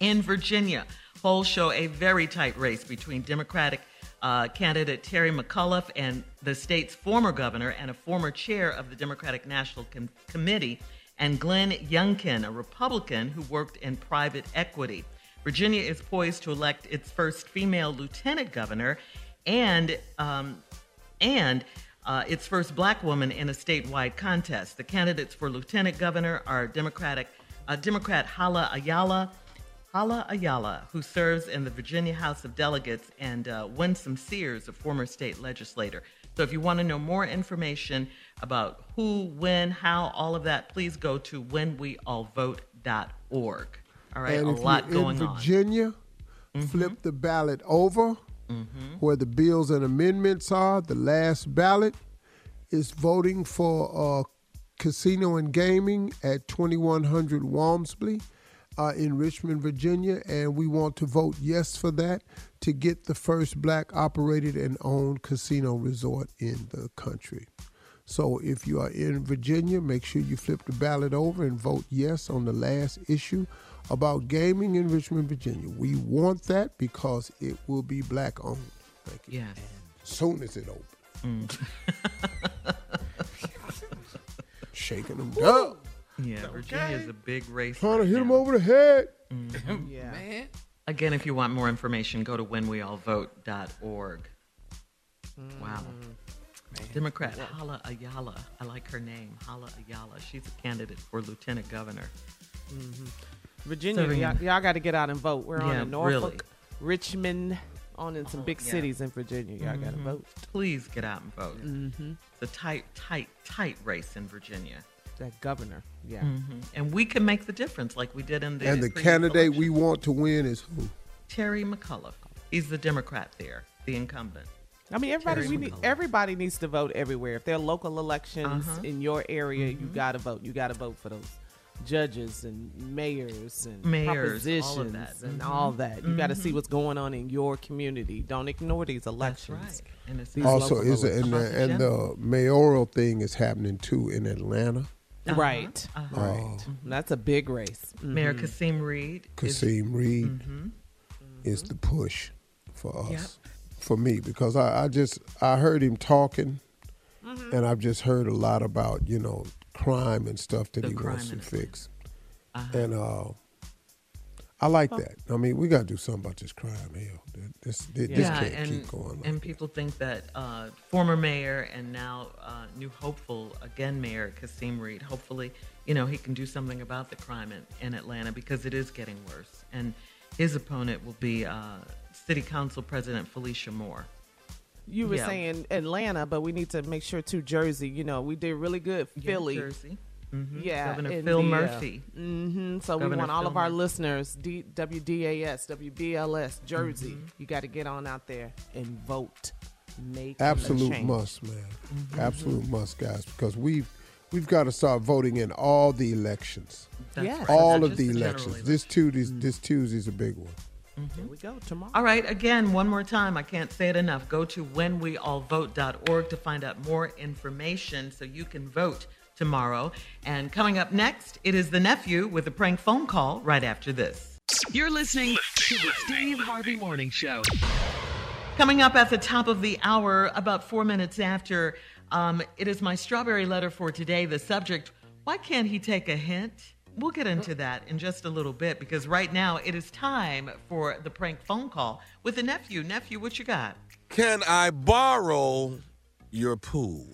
In Virginia, polls show a very tight race between Democratic uh, candidate Terry McAuliffe and the state's former governor and a former chair of the Democratic National Com- Committee, and Glenn Youngkin, a Republican who worked in private equity. Virginia is poised to elect its first female lieutenant governor and um, and uh, its first black woman in a statewide contest. The candidates for lieutenant governor are Democratic uh, Democrat Hala Ayala, Hala Ayala, who serves in the Virginia House of Delegates, and uh, Winsome Sears, a former state legislator. So if you want to know more information about who, when, how, all of that, please go to whenweallvote.org. All right, and a lot going in on. Virginia, flip the ballot over where the bills and amendments are. The last ballot is voting for uh, casino and gaming at 2100 Walmsley uh, in Richmond, Virginia, and we want to vote yes for that to get the first black operated and owned casino resort in the country. So if you are in Virginia, make sure you flip the ballot over and vote yes on the last issue about gaming in Richmond, Virginia. We want that because it will be black owned. Thank you. Yes. Soon as it opens. Mm. Shaking them down. Yeah, Virginia is a big race. Trying to right hit him over the head. Mm-hmm. Yeah. Man. Again, if you want more information, go to whenweallvote.org. Mm. Wow. Democrat Hala Ayala. I like her name, Hala Ayala. She's a candidate for lieutenant governor. Mm-hmm. Virginia, So, y'all, y'all got to get out and vote. We're on in Norfolk, really. Richmond, on in some oh, big yeah. cities in Virginia. Y'all got to mm-hmm. vote. Please get out and vote. Mm-hmm. It's a tight, tight, tight race in Virginia. That governor. Yeah. Mhm. And we can make the difference like we did in the And the candidate election. we want to win is who? Terry McAuliffe. He's the Democrat there, the incumbent. I mean, everybody Terry we need, everybody needs to vote everywhere. If there are local elections Uh-huh. in your area, you Mhm. got to vote. You got to vote for those judges and mayors and Mayors, all of propositions that. and Mhm. all that. You got to see what's going on in your community. Don't ignore these That's elections. right. And it's These Also, is it, and, the, and the mayoral thing is happening too in Atlanta. Uh-huh, Right. uh-huh. Right. That's a big race. Mayor Mhm. Kasim Reed. is- Kasim Reed Mhm. is the push for us, Yep. for me, because I, I just I heard him talking, Mm-hmm. and I've just heard a lot about you know crime and stuff that The he wants to fix, Uh-huh. and uh, I like that. I mean, we got to do something about this crime. Hell, this this, this can't and, keep going. Like and people think that uh, former mayor and now uh, new hopeful again mayor Kasim Reed, hopefully, you know, he can do something about the crime in, in Atlanta because it is getting worse. And his opponent will be uh, City Council President Felicia Moore. You were Yeah. saying Atlanta, but we need to make sure to Jersey. You know, we did really good. Philly, Jersey. Mhm. yeah, Governor in Phil the, uh, Murphy. hmm So we want all Phil of our Murphy. listeners, D- WDAS, WBLS, Jersey. Mm-hmm. You got to get on out there and vote. Make Absolute change. must, man. Mm-hmm. Absolute must, guys, because we've we've got to start voting in all the elections, That's Yes. right. all Not of the elections. election. This Tuesday, this Tuesday's a big one. Here we go tomorrow. All right, again, one more time. I can't say it enough. Go to whenweallvote.org to find out more information so you can vote tomorrow. And coming up next, it is the nephew with a prank phone call right after this. You're listening to the Steve Harvey Morning Show. Coming up at the top of the hour, about four minutes after Um, it is my strawberry letter for today. The subject: Why can't he take a hint? We'll get into that in just a little bit because right now it is time for the prank phone call with the nephew. Nephew, what you got? Can I borrow your pool?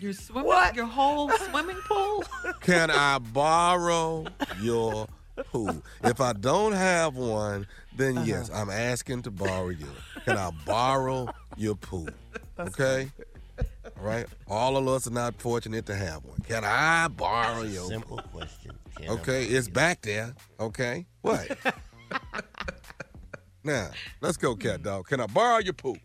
Your swimming, your whole swimming pool? Can I borrow your pool? If I don't have one, then Uh-huh. yes, I'm asking to borrow you. Can I borrow your pool? Okay? All right? All of us are not fortunate to have one. Can I borrow your Simple pool? question. Can Okay, it's back there. Okay? What? now, let's go, cat dog. Can I borrow your pool?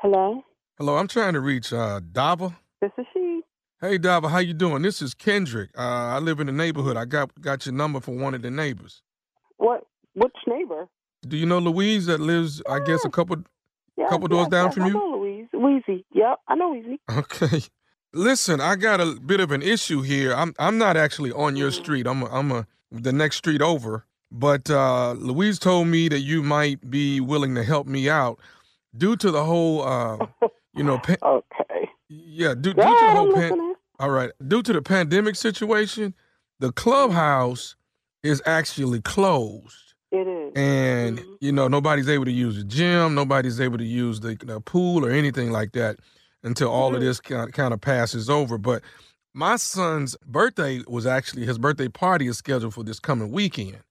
Hello, Hello, I'm trying to reach uh, Dava. this is she. Hey, Dava, how you doing? This is Kendrick. Uh, I live in the neighborhood. I got got your number from one of the neighbors. What? Which neighbor? Do you know Louise that lives, I guess, a couple Yes, couple doors yes, down from I you? know Louise. Wheezy. Yep, I know Wheezy. Okay. Listen, I got a bit of an issue here. I'm I'm not actually on your street. I'm a, I'm a the next street over. But uh, Louise told me that you might be willing to help me out due to the whole, uh, you know, pa- Okay. yeah, due, due Yeah, to the whole pan- all right, due to the pandemic situation, the clubhouse is actually closed. It is. and Mm-hmm. you know nobody's able to use the gym nobody's able to use the, the pool or anything like that until all Mm-hmm. of this kind kind of passes over but my son's birthday was actually his birthday party is scheduled for this coming weekend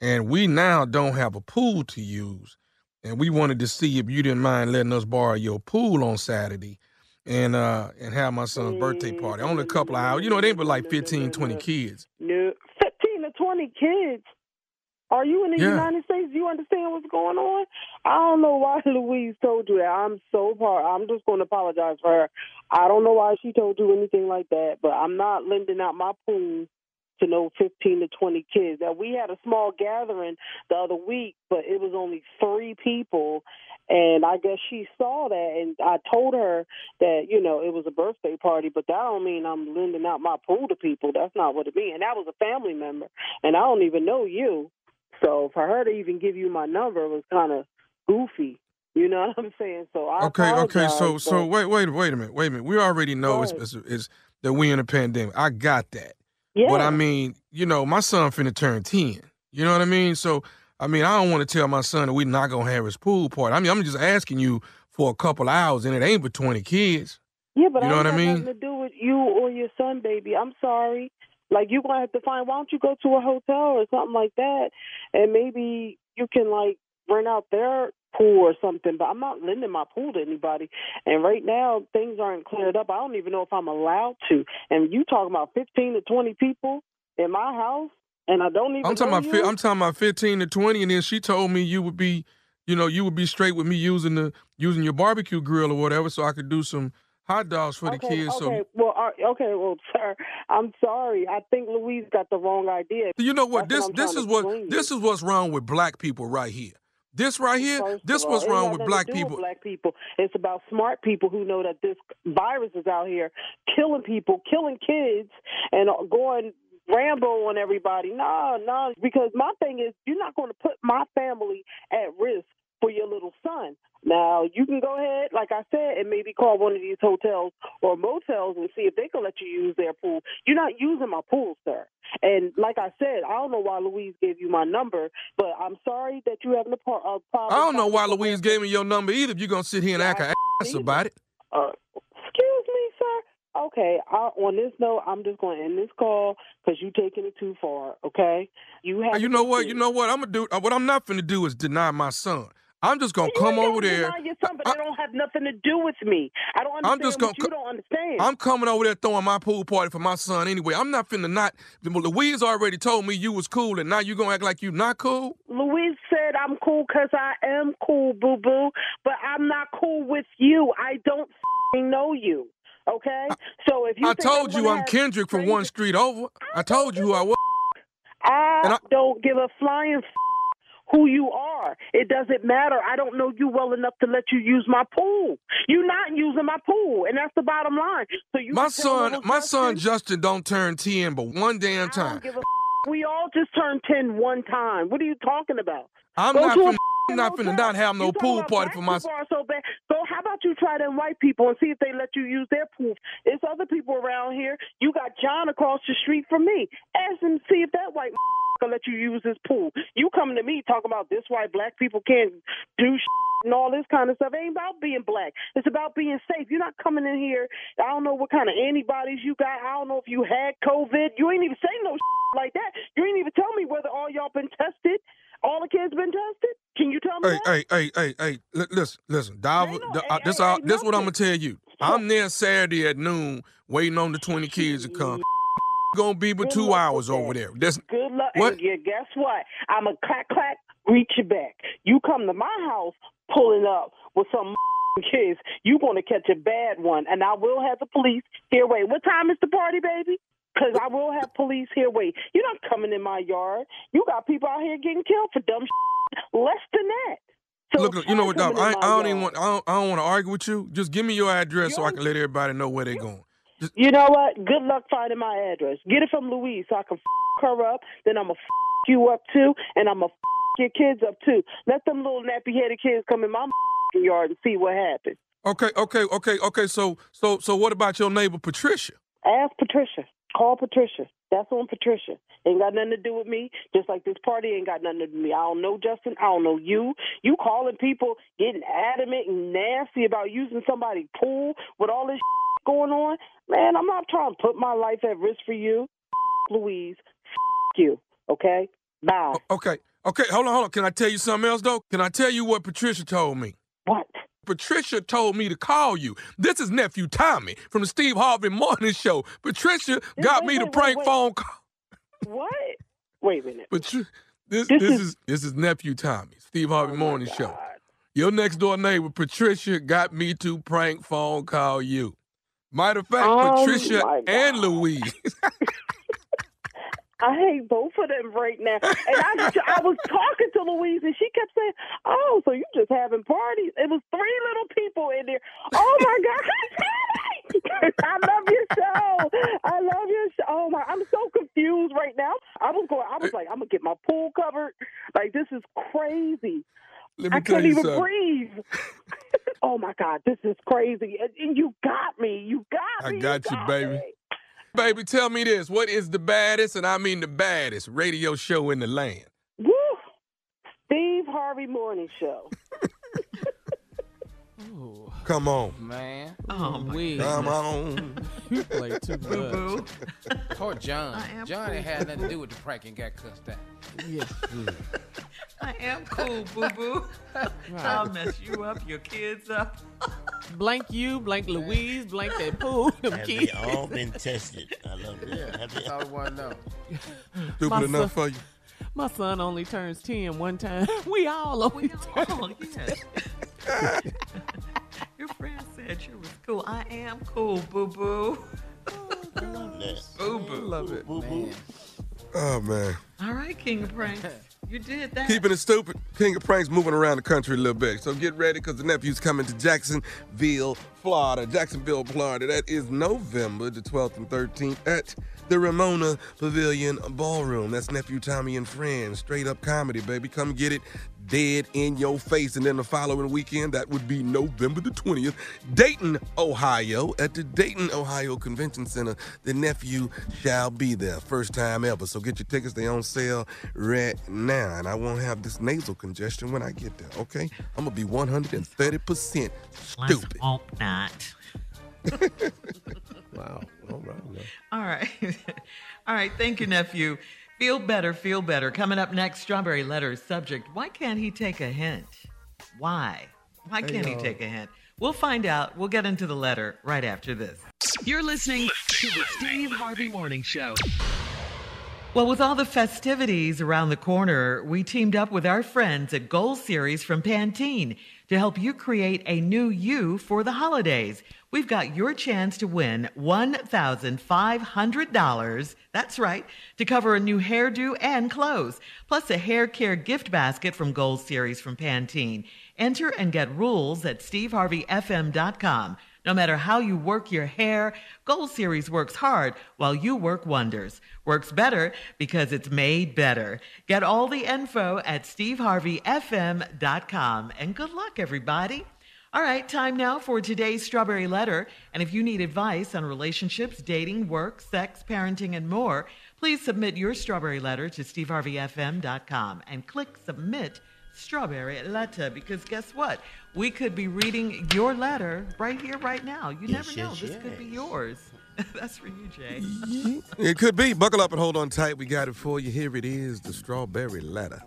and we now don't have a pool to use and we wanted to see if you didn't mind letting us borrow your pool on saturday and uh and have my son's birthday party only a couple of hours you know it ain't but like 15 20 kids No, fifteen to twenty kids. Are you in the Yeah. United States? Do you understand what's going on? I don't know why Louise told you that. I'm so par. I'm just going to apologize for her. I don't know why she told you anything like that, but I'm not lending out my pool to know 15 to 20 kids. Now we had a small gathering the other week, but it was only three people, and I guess she saw that, and I told her that you know it was a birthday party, but that don't mean I'm lending out my pool to people. That's not what it means. And that was a family member, and I don't even know you. So for her to even give you my number was kind of goofy. You know what I'm saying? So I Okay, okay. So, so wait, wait, wait a minute, wait a minute. We already know it's, it's, it's that we in a pandemic. I got that. Yeah. But I mean, you know, my son finna turn ten. You know what I mean? So, I mean, I don't want to tell my son that we're not gonna have his pool party. I mean, I'm just asking you for a couple hours, and it ain't but twenty kids. Yeah, but You know I what I mean? nothing to do with you or your son, baby. I'm sorry. Like you're gonna have to find. Why don't you go to a hotel or something like that, and maybe you can like rent out their pool or something. But I'm not lending my pool to anybody. And right now things aren't cleared up. I don't even know if I'm allowed to. And you talking about 15 to 20 people in my house, and I don't even. I'm talking about you? I'm talking about fifteen to twenty, and then she told me you would be, you know, you would be straight with me using the using your barbecue grill or whatever, so I could do some hot dogs for the okay, kids. Okay, So well, uh, okay, well, sir, I'm sorry. I think Louise got the wrong idea. you know what? That's This I'm this is what this is what's wrong with black people right here. This right here, First this what's wrong with black do with people. black people. It's about smart people who know that this virus is out here killing people, killing kids, and uh, going Rambo on everybody. No, no, because my thing is, you're not going to put my family at risk for your little son. Now you can go ahead, like I said, and maybe call one of these hotels or motels and see if they can let you use their pool. You're not using my pool, sir. And like I said, I don't know why Louise gave you my number, but I'm sorry that you having a, pro- a problem. I don't know why Louise gave me your number either. If you're gonna sit here and act an ass about it. Uh, excuse me, sir. Okay, I, on this note, I'm just going to end this call because you're taking it too far. Okay, you have. You know what? You know what? I'm gonna do. uh, What I'm not gonna do is deny my son. I'm just gonna You come over there. deny your son, but that don't have nothing to do with me. I don't I'm just gonna you don't understand. I'm coming over there throwing my pool party for my son anyway. I'm not finna not. Louise already told me you was cool, and now you gonna act like you not cool. Louise said I'm cool because I am cool, boo boo, but I'm not cool with you. I don't fing know you. Okay, so if you I told you I'm Kendrick from one street over. I told you who I was. I, I- don't give a flying f- who you are. It doesn't matter. I don't know you well enough to let you use my pool. You're not using my pool, and that's the bottom line. So you My son, my son Justin, Justin don't turn ten, but one damn I don't time. give a f- we all just turned ten one time. What are you talking about? I'm Go not fucking I'm not hotel. finna not have no pool party for my. people are so bad. So how about you try them white people and see if they let you use their pool? It's other people around here. You got John across the street from me. Ask him see if that white can let you use his pool. You coming to me talking about this why black people can't do and all this kind of stuff. It ain't about being black. It's about being safe. You're not coming in here. I don't know what kind of antibodies you got. I don't know if you had COVID. You ain't even say no like that. You ain't even tell me whether all y'all been tested. All the kids been tested. Can you tell me Hey, that? hey, hey, hey, hey! Listen, listen. Ain't no- th- uh, this, ain't- all, this what I'm gonna tell you. I'm there Saturday at noon, waiting on the 20 kids to come. Gonna be but Good two hours over there. That's Good luck. What? And yeah, guess what? I'm a clack clack. Reach your back. You come to my house pulling up with some kids. You gonna catch a bad one, and I will have the police here. Wait, what time is the party, baby? Because I will have police here. Wait, you're not coming in my yard. You got people out here getting killed for dumb shit. less than that. So look, look, you know what, I, I don't even want. I don't, I don't want to argue with you. Just give me your address so I can let everybody know where they're going. Just, You know what? Good luck finding my address. Get it from Louise so I can f- her up. Then I'm to f- you up too, and I'm to f- your kids up too. Let them little nappy headed kids come in my yard and see what happens. okay, okay, okay, okay. So, so, so, what about your neighbor Patricia? Ask Patricia. Call Patricia. That's on Patricia. Ain't got nothing to do with me. Just like this party ain't got nothing to do with me. I don't know Justin. I don't know you. You calling people getting adamant and nasty about using somebody's pool with all this going on. Man, I'm not trying to put my life at risk for you. Louise, you. Okay? Bye. Okay, okay. Hold on, hold on. Can I tell you something else though? Can I tell you what Patricia told me? What? Patricia told me to call you. This is nephew Tommy from the Steve Harvey Morning Show. Patricia got wait, me the prank wait. phone call. What? Wait a minute. Patri- this This this is- is this is nephew Tommy, Steve Harvey Oh, Morning Show. Your next door neighbor Patricia got me to prank phone call you. Matter of fact, Oh, Patricia and Louise. I hate both of them right now. And I, I was talking to Louise, and she kept saying, "Oh, so you just having parties?" It was three little people in there. Oh my God! I love your show. I love your show. Oh my! I'm so confused right now. I was going. I was like, I'm gonna get my pool covered. Like this is crazy. Let me I can't even something. breathe. oh my God, this is crazy. And, and you got me. You got me. I me. got you, baby. me. Baby, tell me this. What is the baddest, and I mean the baddest, radio show in the land? Woo! Steve Harvey Morning Show. Ooh, Come on. Man, Oh, my we Come on. you play too much. boo. poor John. I am John ain't cool. had nothing to do with the prank and got cussed out. Yeah, I am cool, boo boo. I'll mess you up, your kids up. blank you, blank Louise, blank that pool. Them Have they all been tested? I love that. Have they That's all I want to know. Stupid My enough son- for you. My son only turns ten one time. We all only turn. Oh, yes. Your friend said you was cool. I am cool, boo boo. I love that. Boo boo. Love it. Boo boo. Man. Oh, man. All right, King of Pranks. You did that. Keeping it stupid. King of Pranks moving around the country a little bit. So get ready because the nephew's coming to Jacksonville, Florida. Jacksonville, Florida. That is November the 12th and 13th at the Ramona Pavilion Ballroom. That's nephew Tommy and friends. Straight up comedy, baby. Come get it dead in your face. And then the following weekend, that would be November the 20th, Dayton, Ohio, at the Dayton, Ohio Convention Center. The nephew shall be there. First time ever. So get your tickets. They on sale right now. And I won't have this nasal congestion when I get there, okay? I'm going to be 130% Let's stupid. hope not. Wow. All right. All right. All right. Thank you, nephew. Feel better, feel better. Coming up next, Strawberry Letters subject. Why can't he take a hint? Why? Why can't he take a hint? We'll find out. We'll get into the letter right after this. You're listening to the Steve Harvey Morning Show. Well, with all the festivities around the corner, we teamed up with our friends at Gold Series from Pantene to help you create a new you for the holidays. We've got your chance to win $1,500. That's right, to cover a new hairdo and clothes, plus a hair care gift basket from Gold Series from Pantene. Enter and get rules at steveharveyfm.com. No matter how you work your hair, Gold Series works hard while you work wonders. Works better because it's made better. Get all the info at steveharveyfm.com. And good luck, everybody. All right, time now for today's Strawberry Letter. And if you need advice on relationships, dating, work, sex, parenting, and more, please submit your Strawberry Letter to steveharveyfm.com and click Submit Strawberry Letter because guess what? We could be reading your letter right here, right now. You Yes, never know. yes, this could be yours. That's for you, Jay. It could be. Buckle up and hold on tight. We got it for you. Here it is the strawberry letter.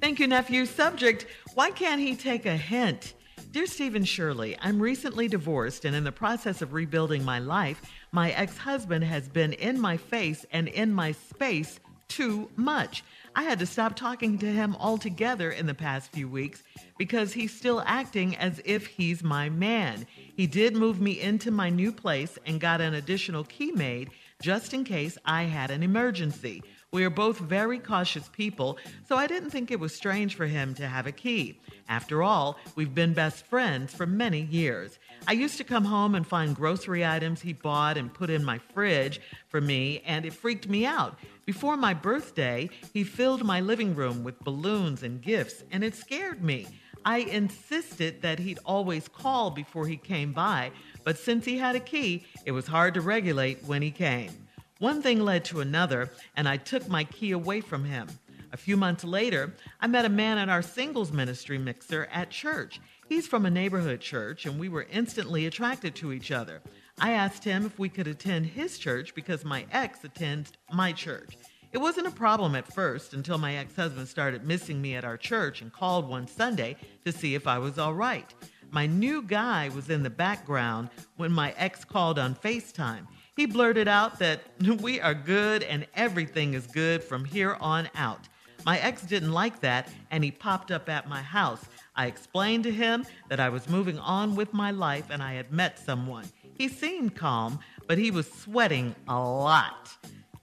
Thank you, nephew. Subject Why can't he take a hint? Dear Stephen Shirley, I'm recently divorced and in the process of rebuilding my life. My ex husband has been in my face and in my space too much. I had to stop talking to him altogether in the past few weeks because he's still acting as if he's my man. He did move me into my new place and got an additional key made just in case I had an emergency. We are both very cautious people, so I didn't think it was strange for him to have a key. After all, we've been best friends for many years. I used to come home and find grocery items he bought and put in my fridge for me, and it freaked me out. Before my birthday, he filled my living room with balloons and gifts, and it scared me. I insisted that he'd always call before he came by, but since he had a key, it was hard to regulate when he came. One thing led to another, and I took my key away from him. A few months later, I met a man at our singles ministry mixer at church. He's from a neighborhood church, and we were instantly attracted to each other. I asked him if we could attend his church because my ex attends my church. It wasn't a problem at first until my ex husband started missing me at our church and called one Sunday to see if I was all right. My new guy was in the background when my ex called on FaceTime. He blurted out that we are good and everything is good from here on out. My ex didn't like that and he popped up at my house. I explained to him that I was moving on with my life and I had met someone. He seemed calm, but he was sweating a lot.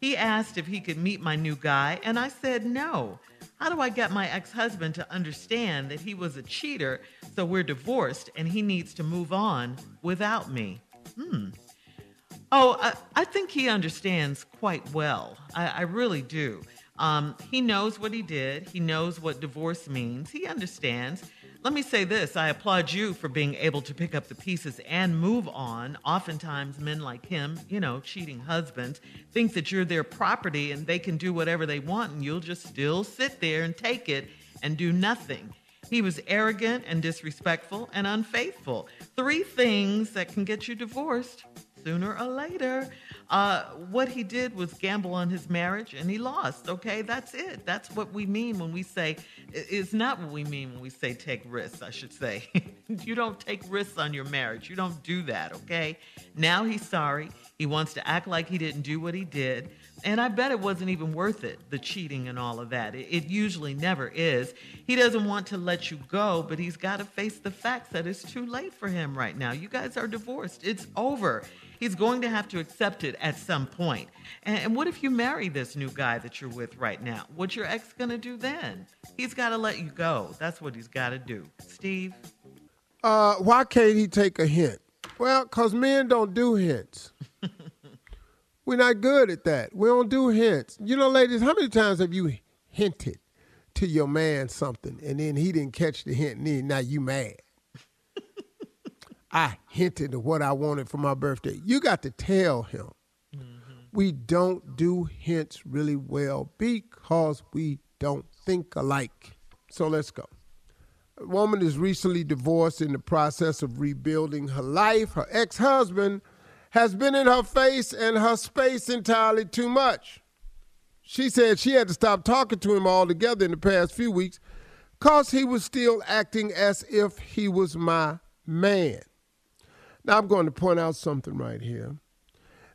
He asked if he could meet my new guy, and I said no. How do I get my ex husband to understand that he was a cheater, so we're divorced and he needs to move on without me? Hmm. Oh, I, I think he understands quite well. I, I really do. Um, he knows what he did. He knows what divorce means. He understands. Let me say this I applaud you for being able to pick up the pieces and move on. Oftentimes, men like him, you know, cheating husbands, think that you're their property and they can do whatever they want, and you'll just still sit there and take it and do nothing. He was arrogant and disrespectful and unfaithful. Three things that can get you divorced sooner or later. Uh, what he did was gamble on his marriage and he lost. Okay, that's it. That's what we mean when we say, it's not what we mean when we say take risks, I should say. you don't take risks on your marriage. You don't do that, okay? Now he's sorry. He wants to act like he didn't do what he did. And I bet it wasn't even worth it, the cheating and all of that. It, it usually never is. He doesn't want to let you go, but he's got to face the facts that it's too late for him right now. You guys are divorced, it's over. He's going to have to accept it at some point. And, and what if you marry this new guy that you're with right now? What's your ex going to do then? He's got to let you go. That's what he's got to do. Steve? Uh, why can't he take a hint? Well, because men don't do hints. We're not good at that. We don't do hints. You know, ladies, how many times have you hinted to your man something and then he didn't catch the hint and then now you mad? I hinted at what I wanted for my birthday. You got to tell him. Mm-hmm. We don't do hints really well because we don't think alike. So let's go. A woman is recently divorced in the process of rebuilding her life. Her ex husband has been in her face and her space entirely too much. She said she had to stop talking to him altogether in the past few weeks because he was still acting as if he was my man. Now I'm going to point out something right here.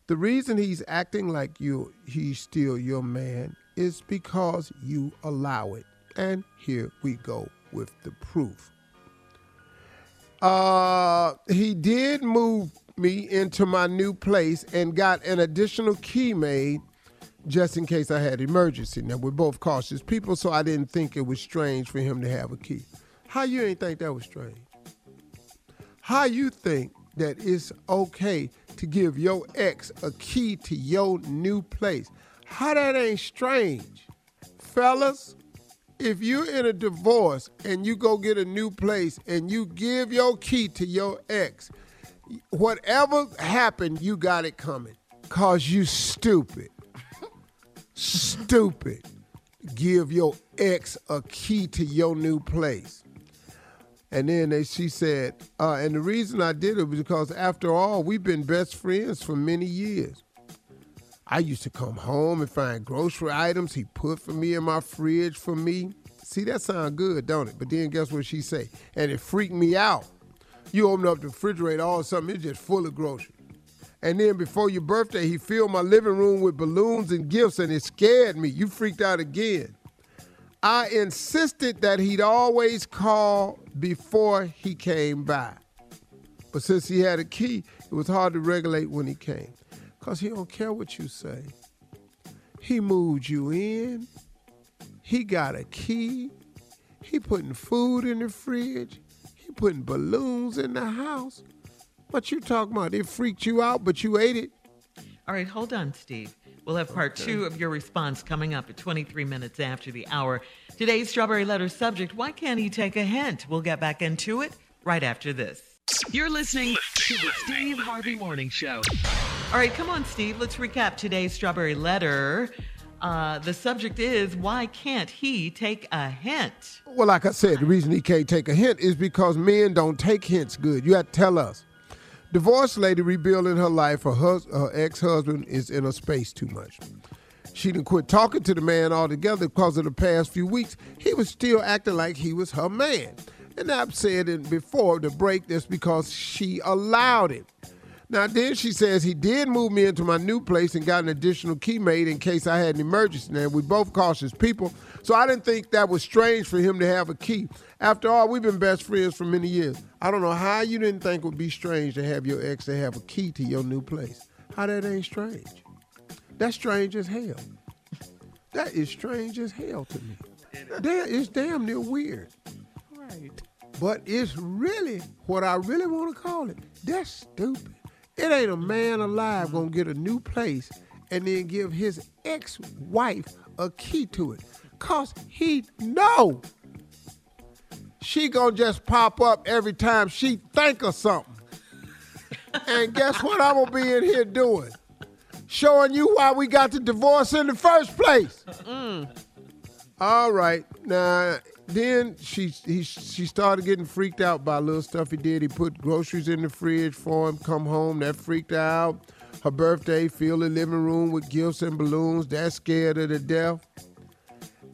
The reason he's acting like you he's still your man is because you allow it. And here we go with the proof. Uh he did move me into my new place and got an additional key made just in case I had emergency. Now we're both cautious people, so I didn't think it was strange for him to have a key. How you ain't think that was strange? How you think that it's okay to give your ex a key to your new place. How that ain't strange? Fellas, if you're in a divorce and you go get a new place and you give your key to your ex, whatever happened, you got it coming. Cause you stupid. stupid. Give your ex a key to your new place. And then they, she said, uh, and the reason I did it was because after all, we've been best friends for many years. I used to come home and find grocery items he put for me in my fridge for me. See, that sound good, don't it? But then guess what she say? And it freaked me out. You open up the refrigerator, all of sudden it's just full of groceries. And then before your birthday, he filled my living room with balloons and gifts, and it scared me. You freaked out again. I insisted that he'd always call before he came by. But since he had a key, it was hard to regulate when he came. Because he don't care what you say. He moved you in. He got a key. He putting food in the fridge. He putting balloons in the house. What you talking about? It freaked you out, but you ate it. All right, hold on, Steve. We'll have part two of your response coming up at 23 minutes after the hour. Today's Strawberry Letter subject Why can't he take a hint? We'll get back into it right after this. You're listening to the Steve Harvey Morning Show. All right, come on, Steve. Let's recap today's Strawberry Letter. Uh, the subject is Why can't he take a hint? Well, like I said, the reason he can't take a hint is because men don't take hints good. You have to tell us. Divorced lady rebuilding her life. Her, hus- her ex-husband is in her space too much. She didn't quit talking to the man altogether because of the past few weeks. He was still acting like he was her man. And I've said it before the break that's because she allowed it. Now then she says he did move me into my new place and got an additional key made in case I had an emergency. Now we both cautious people, so I didn't think that was strange for him to have a key. After all, we've been best friends for many years. I don't know how you didn't think it would be strange to have your ex to have a key to your new place. How that ain't strange? That's strange as hell. That is strange as hell to me. That is damn near weird. Right. But it's really what I really want to call it. That's stupid. It ain't a man alive gonna get a new place and then give his ex-wife a key to it. Cause he know she gonna just pop up every time she think of something. and guess what I'm gonna be in here doing? Showing you why we got the divorce in the first place. Mm. All right. Now then she he she started getting freaked out by little stuff he did. He put groceries in the fridge for him, come home, that freaked her out. Her birthday, fill the living room with gifts and balloons, that scared her to death.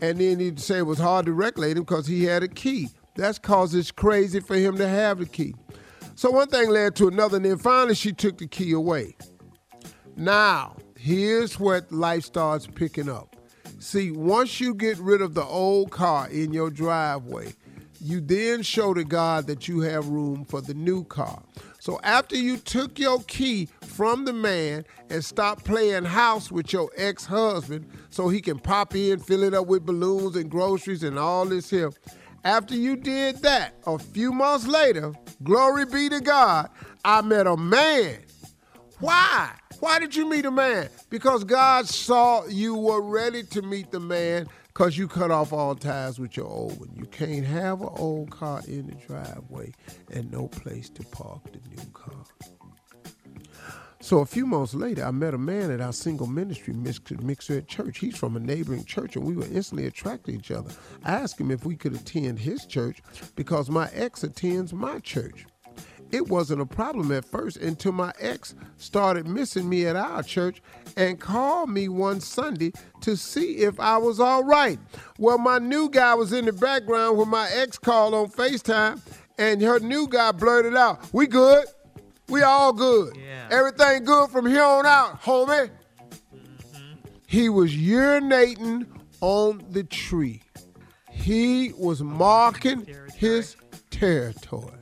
And then he'd say it was hard to regulate him because he had a key. That's cause it's crazy for him to have the key. So one thing led to another, and then finally she took the key away. Now, here's what life starts picking up. See, once you get rid of the old car in your driveway, you then show to God that you have room for the new car. So after you took your key from the man and stopped playing house with your ex-husband so he can pop in, fill it up with balloons and groceries and all this here. After you did that, a few months later, glory be to God, I met a man why? Why did you meet a man? Because God saw you were ready to meet the man because you cut off all ties with your old one. You can't have an old car in the driveway and no place to park the new car. So a few months later, I met a man at our single ministry mix- mixer at church. He's from a neighboring church, and we were instantly attracted to each other. I asked him if we could attend his church because my ex attends my church. It wasn't a problem at first until my ex started missing me at our church and called me one Sunday to see if I was all right. Well, my new guy was in the background when my ex called on FaceTime, and her new guy blurted out, We good. We all good. Everything good from here on out, homie. Mm-hmm. He was urinating on the tree. He was marking his territory.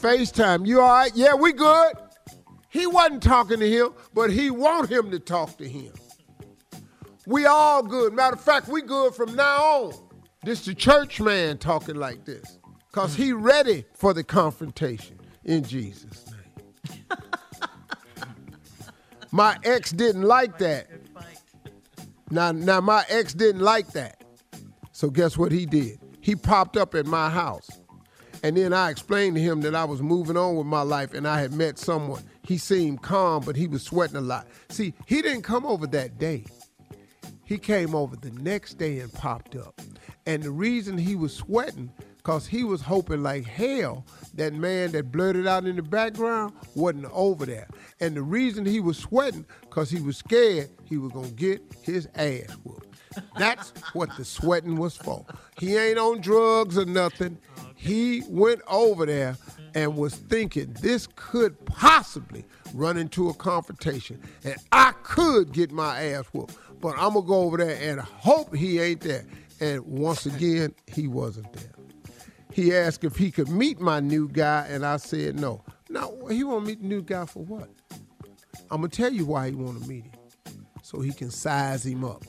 FaceTime, you all right? Yeah, we good. He wasn't talking to him, but he want him to talk to him. We all good. Matter of fact, we good from now on. This the church man talking like this. Cause he ready for the confrontation in Jesus' name. my ex didn't like that. Now, now my ex didn't like that. So guess what he did? He popped up at my house. And then I explained to him that I was moving on with my life and I had met someone. He seemed calm, but he was sweating a lot. See, he didn't come over that day. He came over the next day and popped up. And the reason he was sweating, because he was hoping like hell that man that blurted out in the background wasn't over there. And the reason he was sweating, because he was scared he was going to get his ass whooped. That's what the sweating was for. He ain't on drugs or nothing. He went over there and was thinking this could possibly run into a confrontation and I could get my ass whooped. But I'm going to go over there and hope he ain't there. And once again, he wasn't there. He asked if he could meet my new guy, and I said no. Now, he want to meet the new guy for what? I'm going to tell you why he want to meet him. So he can size him up.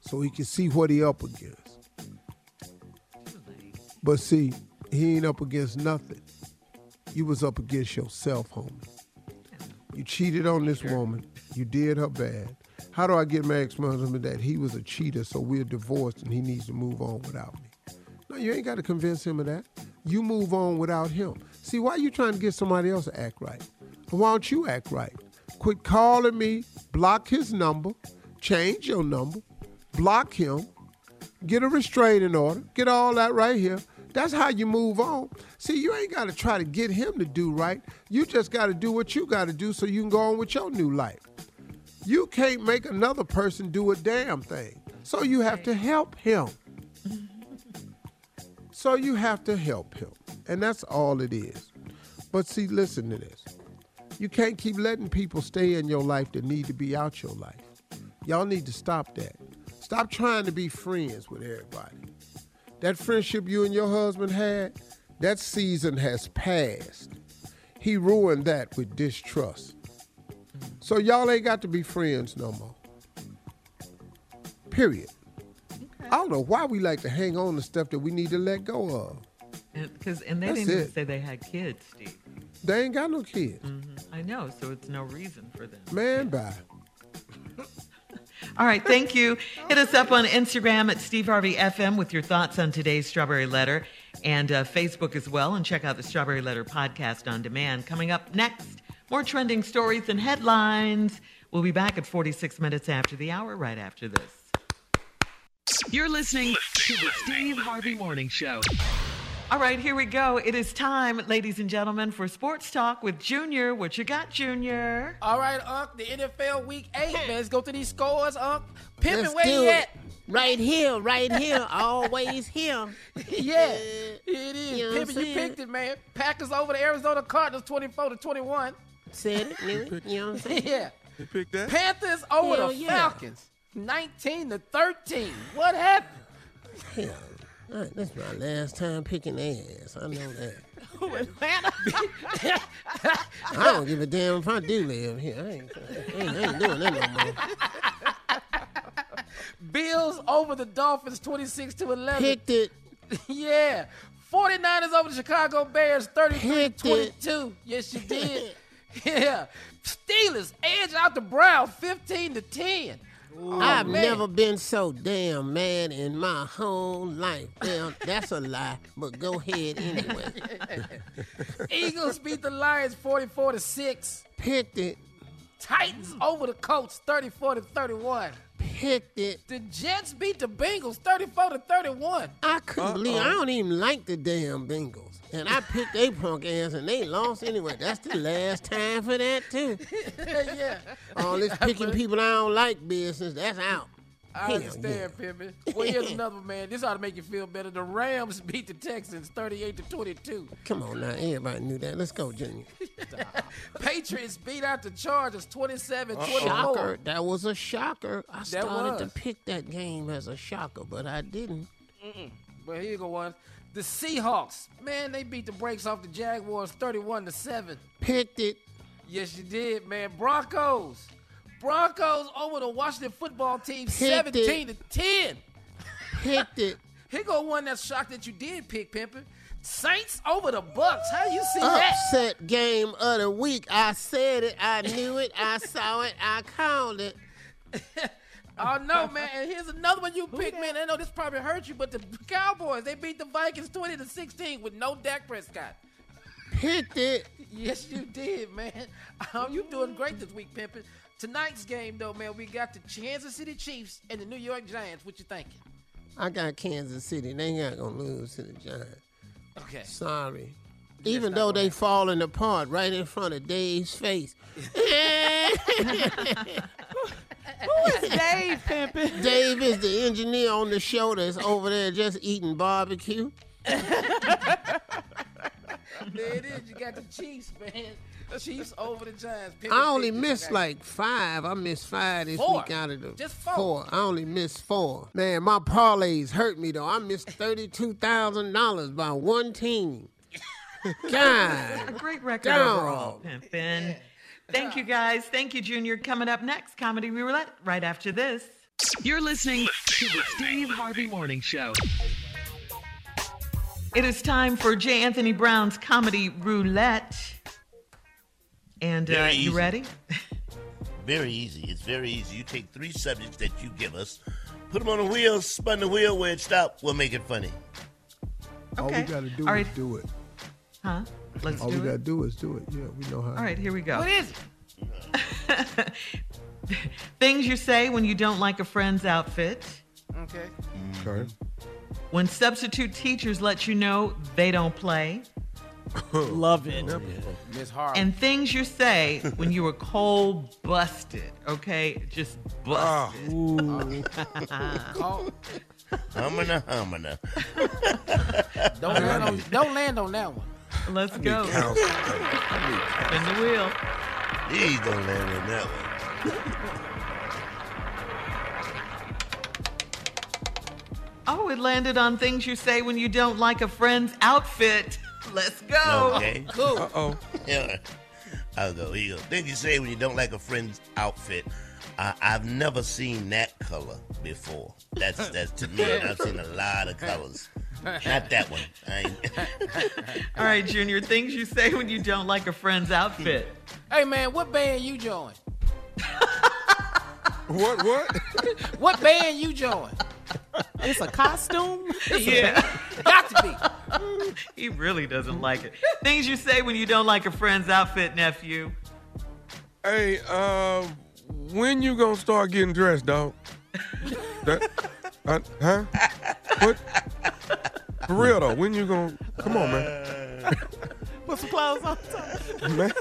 So he can see what he up against. But see, he ain't up against nothing. You was up against yourself, homie. You cheated on this woman. You did her bad. How do I get my ex-husband that he was a cheater, so we're divorced and he needs to move on without me? No, you ain't got to convince him of that. You move on without him. See, why are you trying to get somebody else to act right? Why don't you act right? Quit calling me, block his number, change your number, block him, get a restraining order, get all that right here. That's how you move on. See, you ain't got to try to get him to do right. You just got to do what you got to do so you can go on with your new life. You can't make another person do a damn thing. So you have to help him. So you have to help him. And that's all it is. But see, listen to this. You can't keep letting people stay in your life that need to be out your life. Y'all need to stop that. Stop trying to be friends with everybody. That friendship you and your husband had, that season has passed. He ruined that with distrust. So y'all ain't got to be friends no more. Period. I don't know why we like to hang on to stuff that we need to let go of. Because and, they That's didn't even say they had kids, Steve. They ain't got no kids. Mm-hmm. I know, so it's no reason for them. Man, bye. All right, thank you. Hit us up on Instagram at Steve Harvey FM with your thoughts on today's Strawberry Letter and uh, Facebook as well. And check out the Strawberry Letter podcast on demand. Coming up next, more trending stories and headlines. We'll be back at 46 minutes after the hour, right after this. You're listening to the Steve Harvey Morning Show. All right, here we go. It is time, ladies and gentlemen, for Sports Talk with Junior. What you got, Junior? All right, Unc, the NFL Week 8, man. Let's go to these scores, Unc. Pimpin', where you at? Right here, right here, always here. yeah, it is. You know Pimpin', you picked it, man. Packers over the Arizona Cardinals 24 to 21. Said it, knew it. You know what I'm saying? yeah. You picked that? Panthers over Hell the yeah. Falcons 19 to 13. What happened? Hell, right, that's my last time picking ass. I know that. Atlanta? I don't give a damn if I do live here. I ain't, I ain't, I ain't doing that no more. Bills over the Dolphins 26 to 11. Picked it. yeah. 49ers over the Chicago Bears 33 22. Yes, you did. yeah. Steelers edge out the Browns 15 to 10. Oh, I've man. never been so damn mad in my whole life. Well, that's a lie, but go ahead anyway. Eagles beat the Lions 44 to 6. Picked it. Titans over the Colts 34 to 31. Picked it. The Jets beat the Bengals 34 to 31. I couldn't believe I don't even like the damn Bengals. And I picked a punk ass and they lost anyway. That's the last time for that too. yeah. All this picking people I don't like business, that's out. I Hell understand, Pimpin. Well, here's another one, man. This ought to make you feel better. The Rams beat the Texans 38 to 22. Come on now, everybody knew that. Let's go, Junior. Patriots beat out the Chargers 27 Shocker. 24. That was a shocker. I started to pick that game as a shocker, but I didn't. But here you go one. The Seahawks, man, they beat the brakes off the Jaguars 31 to 7. Picked it. Yes, you did, man. Broncos. Broncos over the Washington football team Picked 17 to 10. Picked it. Here go one that's shocked that you did pick, Pimpin. Saints over the Bucks. How you see that? Upset game of the week. I said it. I knew it. I saw it. I called it. Oh no, man! And here's another one you picked, man. I know this probably hurt you, but the Cowboys they beat the Vikings twenty to sixteen with no Dak Prescott. Picked it. Yes, you did, man. Um, you doing great this week, pimpin'. Tonight's game, though, man, we got the Kansas City Chiefs and the New York Giants. What you thinking? I got Kansas City. They not gonna lose to the Giants. Okay. Sorry. Even though they falling apart right in front of Dave's face. Who is Dave pimping? Dave is the engineer on the show that's over there just eating barbecue. there it is. You got the Chiefs, man. Chiefs over the Giants. Pimpin' I only pictures, missed okay? like five. I missed five this Four. week out of the Just four. I only missed four. Man, my parlays hurt me though. I missed thirty-two thousand dollars by one team. God, A great record Dog. overall, Pimpin'. Thank you, guys. Thank you, Junior. Coming up next, Comedy Roulette, right after this. You're listening to the Steve Harvey Morning Show. It is time for J. Anthony Brown's Comedy Roulette. And uh, you ready? Very easy. It's very easy. You take three subjects that you give us, put them on the wheel, spin the wheel where it stop. We'll make it funny. Okay. All we got to do All is do it. Huh? Let's All we do got to do is do it. Yeah, we know how. All right, here we go. What is it? Things you say when you don't like a friend's outfit. Okay. Okay. When substitute teachers let you know they don't play. Love it. Miss Harvey. And things you say when you were cold busted, okay? Just busted. Oh. Call- Humana, humana. don't, land on, don't land on that one. Let's go. Count. Spin the wheel. Please don't land on that one. Oh, it landed on things you say when you don't like a friend's outfit. Let's go. Okay. Cool. Uh oh. Yeah. I'll go. Here you go. Things you say when you don't like a friend's outfit. Uh, I've never seen that color before. That's that's to me. I've seen a lot of colors. Not that one. I. All right, Junior. Things you say when you don't like a friend's outfit. Hey, man, what band you join? What? What? What band you join? It's a costume. Yeah. Got to be. he really doesn't like it. Things you say when you don't like a friend's outfit, nephew. hey, uh, when you gonna start getting dressed, dog? That, uh, huh? What? For real though, when you gonna? Come on, man. Put some clothes on. man.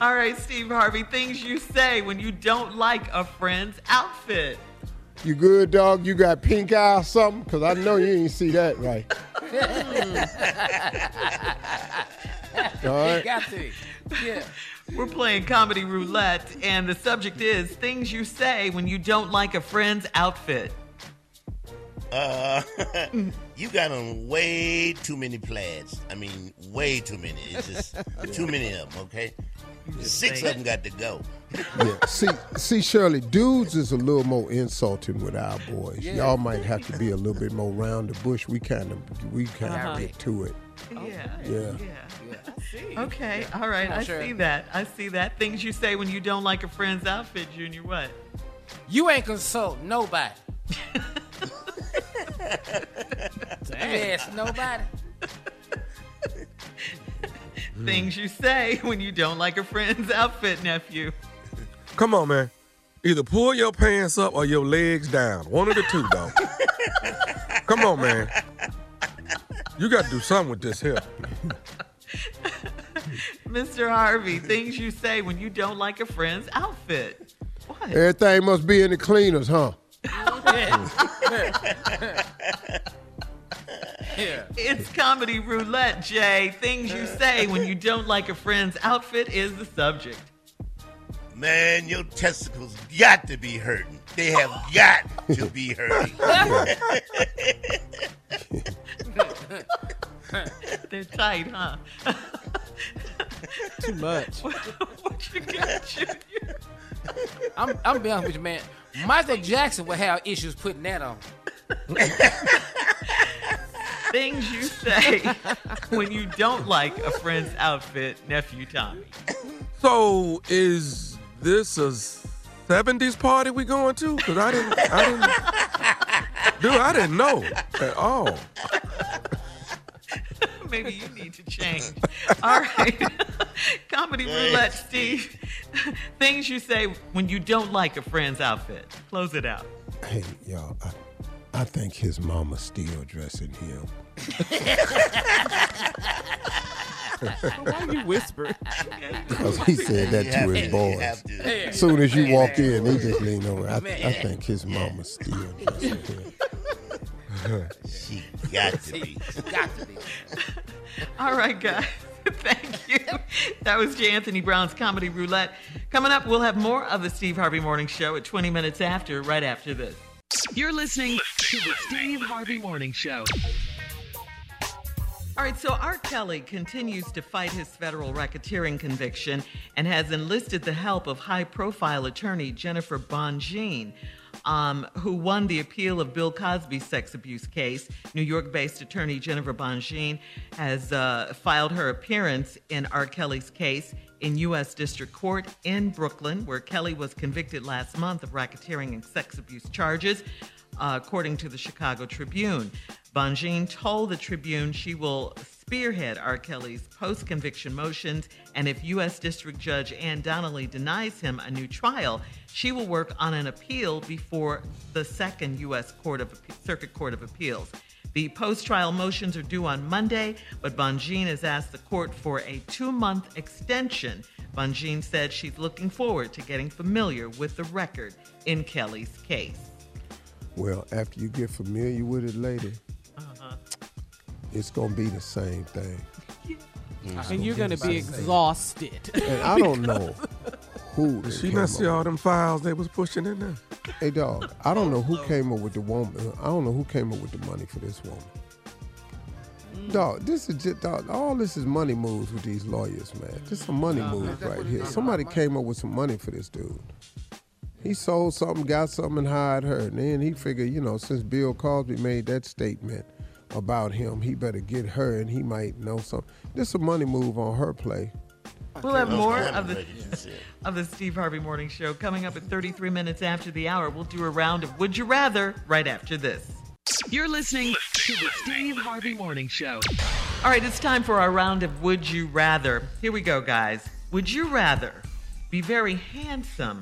All right, Steve Harvey. Things you say when you don't like a friend's outfit. You good, dog? You got pink eye or something? Because I know you ain't see that right. All right. Got to. Yeah. We're playing comedy roulette, and the subject is things you say when you don't like a friend's outfit. Uh, you got on way too many plaids. I mean, way too many. It's just too many of them. Okay, six of them got to go. Yeah. See, see, Shirley, dudes is a little more insulting with our boys. Yeah. Y'all might have to be a little bit more round the bush. We kind of, we kind of Uh-huh. get to it. Yeah. Yeah. Yeah. Okay. All right. I Shirley. see that. I see that. Things you say when you don't like a friend's outfit, Junior. What? You ain't consulting nobody. Yes, nobody. Things you say when you don't like a friend's outfit, nephew. Come on, man. Either pull your pants up or your legs down. One of the two, though. Come on, man. You got to do something with this here. Mr. Harvey, things you say when you don't like a friend's outfit. What? Everything must be in the cleaners, huh? Yeah. It's comedy roulette, Jay. Things you say when you don't like a friend's outfit is the subject. Man, your testicles got to be hurting. They have got to be hurting. They're tight, huh? Too much. what you got, Junior? I'm, I'm be honest with you, man. Michael Jackson would have issues putting that on. Things you say when you don't like a friend's outfit, nephew Tommy. So is this a '70s party we going to? Cause I didn't, I didn't, dude, I didn't know at all. Maybe you need to change. All right. Comedy roulette, Steve. Things you say when you don't like a friend's outfit. Close it out. Hey, y'all, I, I think his mama's still dressing him. Why you whisper? Because he said that to his boys. As soon as you walked in, they just leaned over. I, I think his mama's still dressing him. She got to be. She Got to be. All right, guys. Thank you. That was J. Anthony Brown's Comedy Roulette. Coming up, we'll have more of the Steve Harvey Morning Show at 20 minutes after, right after this. You're listening to the Steve Harvey Morning Show. All right, so R. Kelly continues to fight his federal racketeering conviction and has enlisted the help of high profile attorney Jennifer Bonjean, um, who won the appeal of Bill Cosby's sex abuse case. New York based attorney Jennifer Bonjean has uh, filed her appearance in R. Kelly's case in U.S. District Court in Brooklyn, where Kelly was convicted last month of racketeering and sex abuse charges uh, according to the Chicago Tribune. Bonjean told the Tribune she will spearhead R. Kelly's post conviction motions, and if U.S. District Judge Ann Donnelly denies him a new trial, she will work on an appeal before the second U.S. Court of Circuit Court of Appeals. The post trial motions are due on Monday, but Bonjean has asked the court for a two month extension. Bonjean said she's looking forward to getting familiar with the record in Kelly's case. Well, after you get familiar with it later. It's gonna be the same thing. And you're going to be exhausted. And I don't know who. Did she came not see up all them files they was pushing in there? Hey, dog. I don't know who came up with the woman. I don't know who came up with the money for this woman. Dog, this is just dog. All this is money moves with these lawyers, man. Just some money moves right here. Somebody came up with some money for this dude. He sold something, got something, and hired her. And then he figured, you know, since Bill Cosby made that statement about him, he better get her, and he might know something. This is a money move on her play. We'll have more of the nuggets you said. of the Steve Harvey Morning Show coming up at 33 minutes after the hour. We'll do a round of Would You Rather right after this. You're listening to the Steve Harvey Morning Show. All right, it's time for our round of Would You Rather. Here we go, guys. Would you rather be very handsome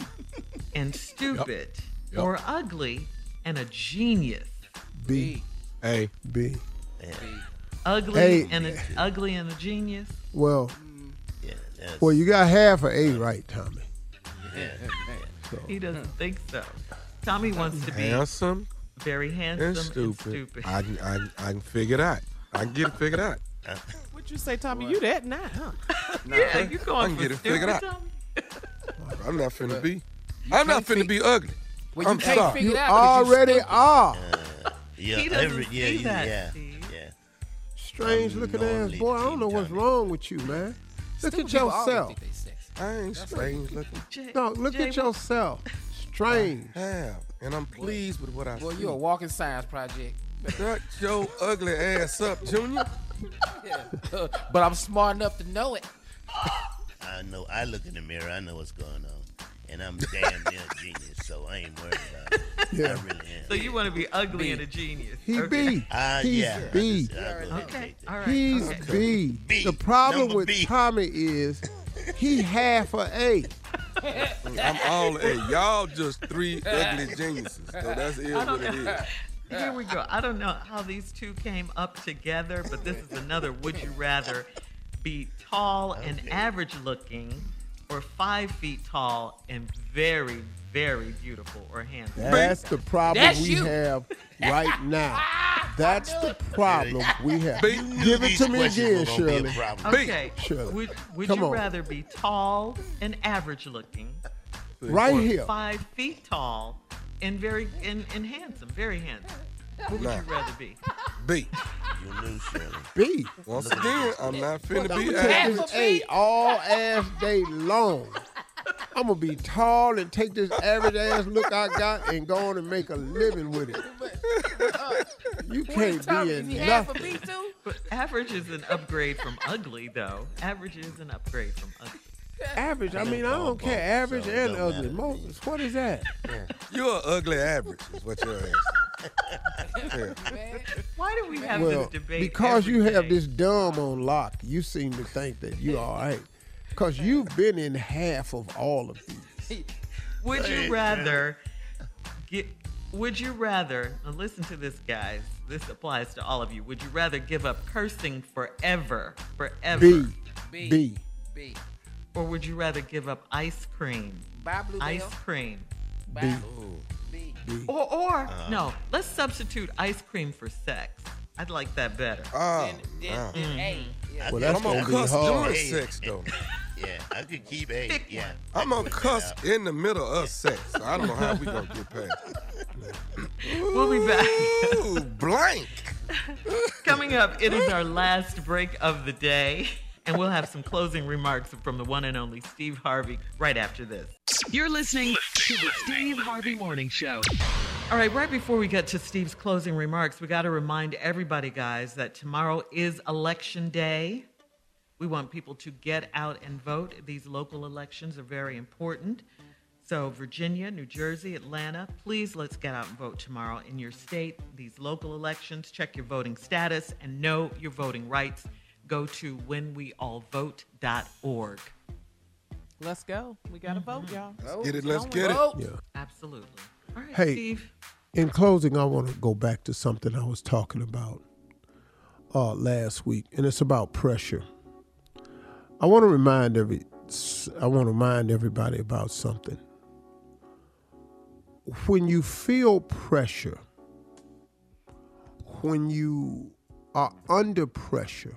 and stupid Yep. or ugly and a genius? B, Hey, B. Ugly Hey. and a, ugly and a genius? Well, mm. Yeah, that's, well, you got half of A right, Tommy. yeah, He doesn't think so. Tommy wants to be Handsome very handsome and and stupid. stupid. I can, I, can- I can figure it out. I can get it figured out. What'd you say, Tommy? You that now, huh? yeah, you I going can for get it stupid, figured out. Tommy? I'm not finna be. I'm not finna be ugly. Well, you I'm can't sorry. figure You it out. 'cause you already stupid. are. Yeah, He doesn't every, yeah, see you, that, yeah, Steve. yeah. Strange looking ass boy. I don't know what's Tommy. wrong with you, man. Look Stupid at people always yourself. think they sexy. I ain't strange looking. Jay- No, look Jay, at yourself. Strange. Have, and I'm pleased with what I Well, see. you're a walking science project. Shut your ugly ass up, Junior. but I'm smart enough to know it. I know. I look in the mirror. I know what's going on, and I'm damn near a genius, so I ain't worried about it. Yeah. I really am. So you want to be ugly and a genius? He okay. B. Ah, He's yeah. I B. just- I'll go ahead and Okay, all right. He's okay. B. B. The problem Number with B. Tommy is he half a A. I'm all A. Y'all just three ugly geniuses. So that's is what don't it know. is. Here we go. I don't know how these two came up together, but this is another would you rather be tall and average looking or five feet tall and very, very beautiful or handsome? That's the problem That's we you. have right now. That's the problem we have. B. Give it to me again, were be Shirley. Okay. Shirley, Would, would come you on. rather be tall and average looking Right or here. five feet tall and very and, and handsome, very handsome? What would Nah. you rather be? B. You knew, Shirley. B. Once again, I'm not finna I'm be gonna take this A all ass day long. I'm gonna be tall and take this average ass look I got and go on and make a living with it. Uh, you can't be is in he half a nothing. But average is an upgrade from ugly, though. Average is an upgrade from ugly. Average. I mean, I don't care. Average and ugly. Moses, what is that? You're ugly average, is what you're asking. Why do we have well, this debate? because every you have day? this dumb on lock, you seem to think that you're all right. Because you've been in half of all of these. Would you rather get? Would you rather? Listen to this, guys. This applies to all of you. Would you rather give up cursing forever, forever, B. B. B. B. or would you rather give up ice cream? Bye, Bluebell. Ice cream. B. B. B. Or, or Uh-huh. no, let's substitute ice cream for sex. I'd like that better. Oh, Then, wow. then A. Yeah. Well, that's I'm gonna gonna be cuss hard. during sex though. Yeah, I could keep A. Pick Yeah. I'm gonna cuss in the middle of sex. So I don't know how we gonna get past. We'll be back. Ooh, blank. Coming up, it is our last break of the day, and we'll have some closing remarks from the one and only Steve Harvey right after this. You're listening to the Steve Harvey Morning Show. All right, right before we get to Steve's closing remarks, we got to remind everybody, guys, that tomorrow is election day. We want people to get out and vote. These local elections are very important. So, Virginia, New Jersey, Atlanta, please let's get out and vote tomorrow in your state. These local elections, check your voting status and know your voting rights. Go to whenweallvote.org. Let's go. We gotta vote, y'all. Get it, let's get it. Yeah. Absolutely. All right, Hey. Steve. In closing, I want to go back to something I was talking about uh, last week, and it's about pressure. I want to remind every, I want to remind everybody about something. When you feel pressure, when you are under pressure,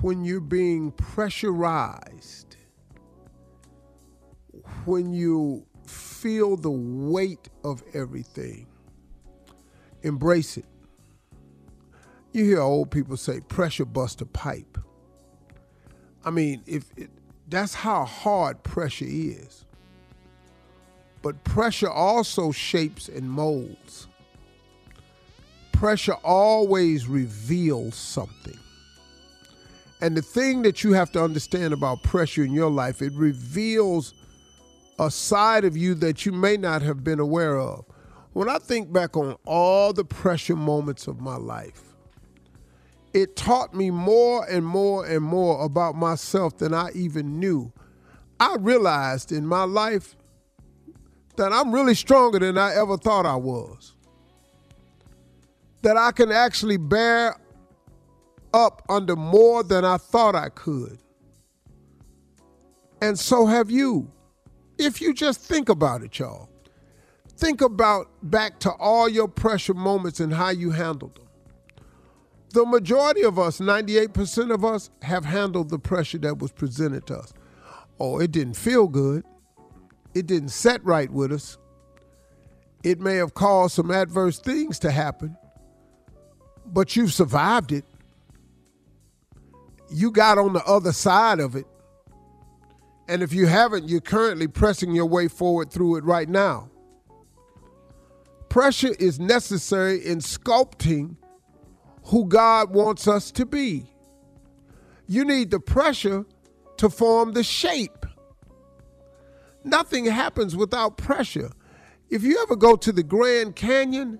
when you're being pressurized, when you feel the weight of everything, embrace it. You hear old people say, pressure bust a pipe. I mean, if it, that's how hard pressure is. But pressure also shapes and molds. Pressure always reveals something. And the thing that you have to understand about pressure in your life, it reveals a side of you that you may not have been aware of. When I think back on all the pressure moments of my life, it taught me more and more and more about myself than I even knew. I realized in my life that I'm really stronger than I ever thought I was. That I can actually bear up under more than I thought I could. And so have you. If you just think about it, y'all. Think about back to all your pressure moments and how you handled them. The majority of us, 98% of us, have handled the pressure that was presented to us. Oh, it didn't feel good. It didn't set right with us. It may have caused some adverse things to happen, but you've survived it. You got on the other side of it. And if you haven't, you're currently pressing your way forward through it right now. Pressure is necessary in sculpting who God wants us to be. You need the pressure to form the shape. Nothing happens without pressure. If you ever go to the Grand Canyon,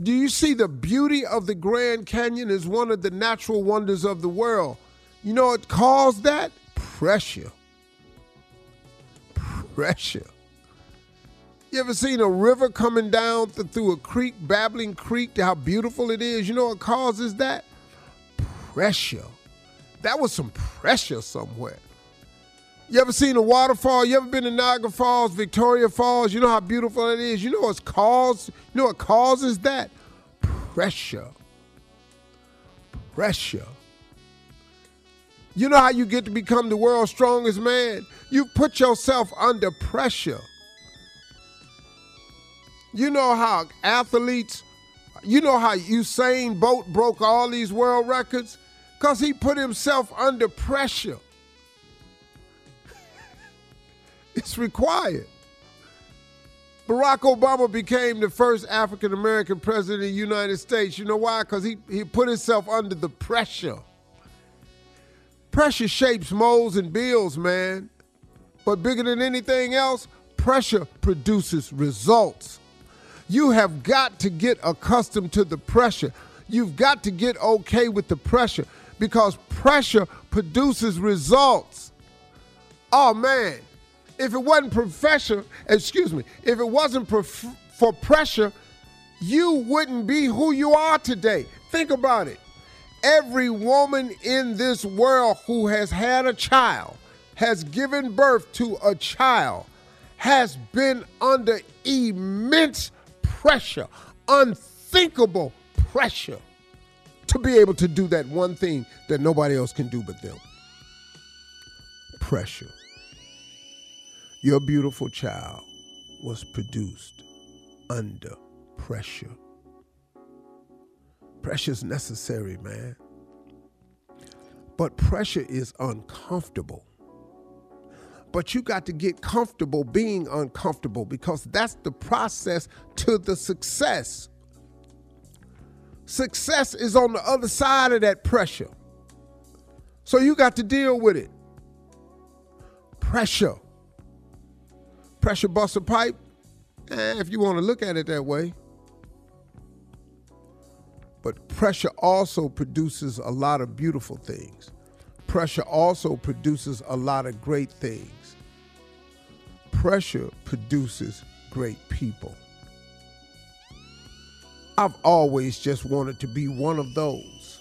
do you see the beauty of the Grand Canyon is one of the natural wonders of the world? You know what caused that? Pressure. Pressure. You ever seen a river coming down th- through a creek, babbling creek, how beautiful it is? You know what causes that? Pressure. That was some pressure somewhere. You ever seen a waterfall? You ever been to Niagara Falls, Victoria Falls? You know how beautiful it is? You know what's caused? You know what causes that? Pressure. Pressure. You know how you get to become the world's strongest man? You put yourself under pressure. You know how athletes, you know how Usain Bolt broke all these world records? Because he put himself under pressure. It's required. Barack Obama became the first African American president of the United States. You know why? Because he, he put himself under the pressure. Pressure shapes molds and builds, man. But bigger than anything else, pressure produces results. You have got to get accustomed to the pressure. You've got to get okay with the pressure because pressure produces results. Oh man, if it wasn't profession, excuse me, if it wasn't prof- for pressure, you wouldn't be who you are today. Think about it. Every woman in this world who has had a child, has given birth to a child, has been under immense pressure, unthinkable pressure to be able to do that one thing that nobody else can do but them. Pressure. Your beautiful child was produced under pressure. Pressure is necessary, man. But pressure is uncomfortable. But you got to get comfortable being uncomfortable because that's the process to the success. Success is on the other side of that pressure. So you got to deal with it. Pressure. Pressure bust a pipe? Eh, if you want to look at it that way. But pressure also produces a lot of beautiful things. Pressure also produces a lot of great things. Pressure produces great people. I've always just wanted to be one of those.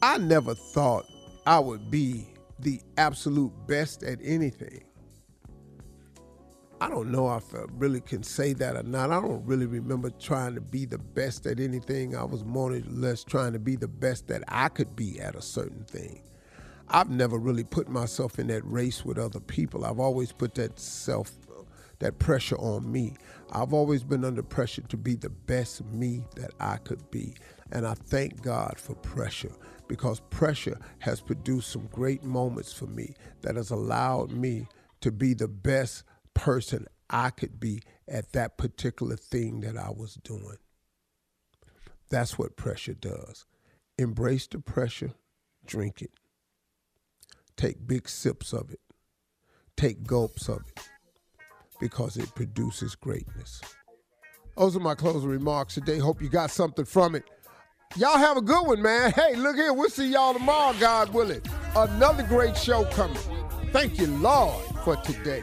I never thought I would be the absolute best at anything. I don't know if I really can say that or not. I don't really remember trying to be the best at anything. I was more or less trying to be the best that I could be at a certain thing. I've never really put myself in that race with other people. I've always put that self that pressure on me. I've always been under pressure to be the best me that I could be. And I thank God for pressure because pressure has produced some great moments for me that has allowed me to be the best person I could be at that particular thing that I was doing. That's what pressure does. Embrace the pressure, drink it. Take big sips of it, take gulps of it, because it produces greatness. Those are my closing remarks today. Hope you got something from it. Y'all have a good one, man. Hey, look here. We'll see y'all tomorrow, God willing. Another great show coming. Thank you, Lord, for today.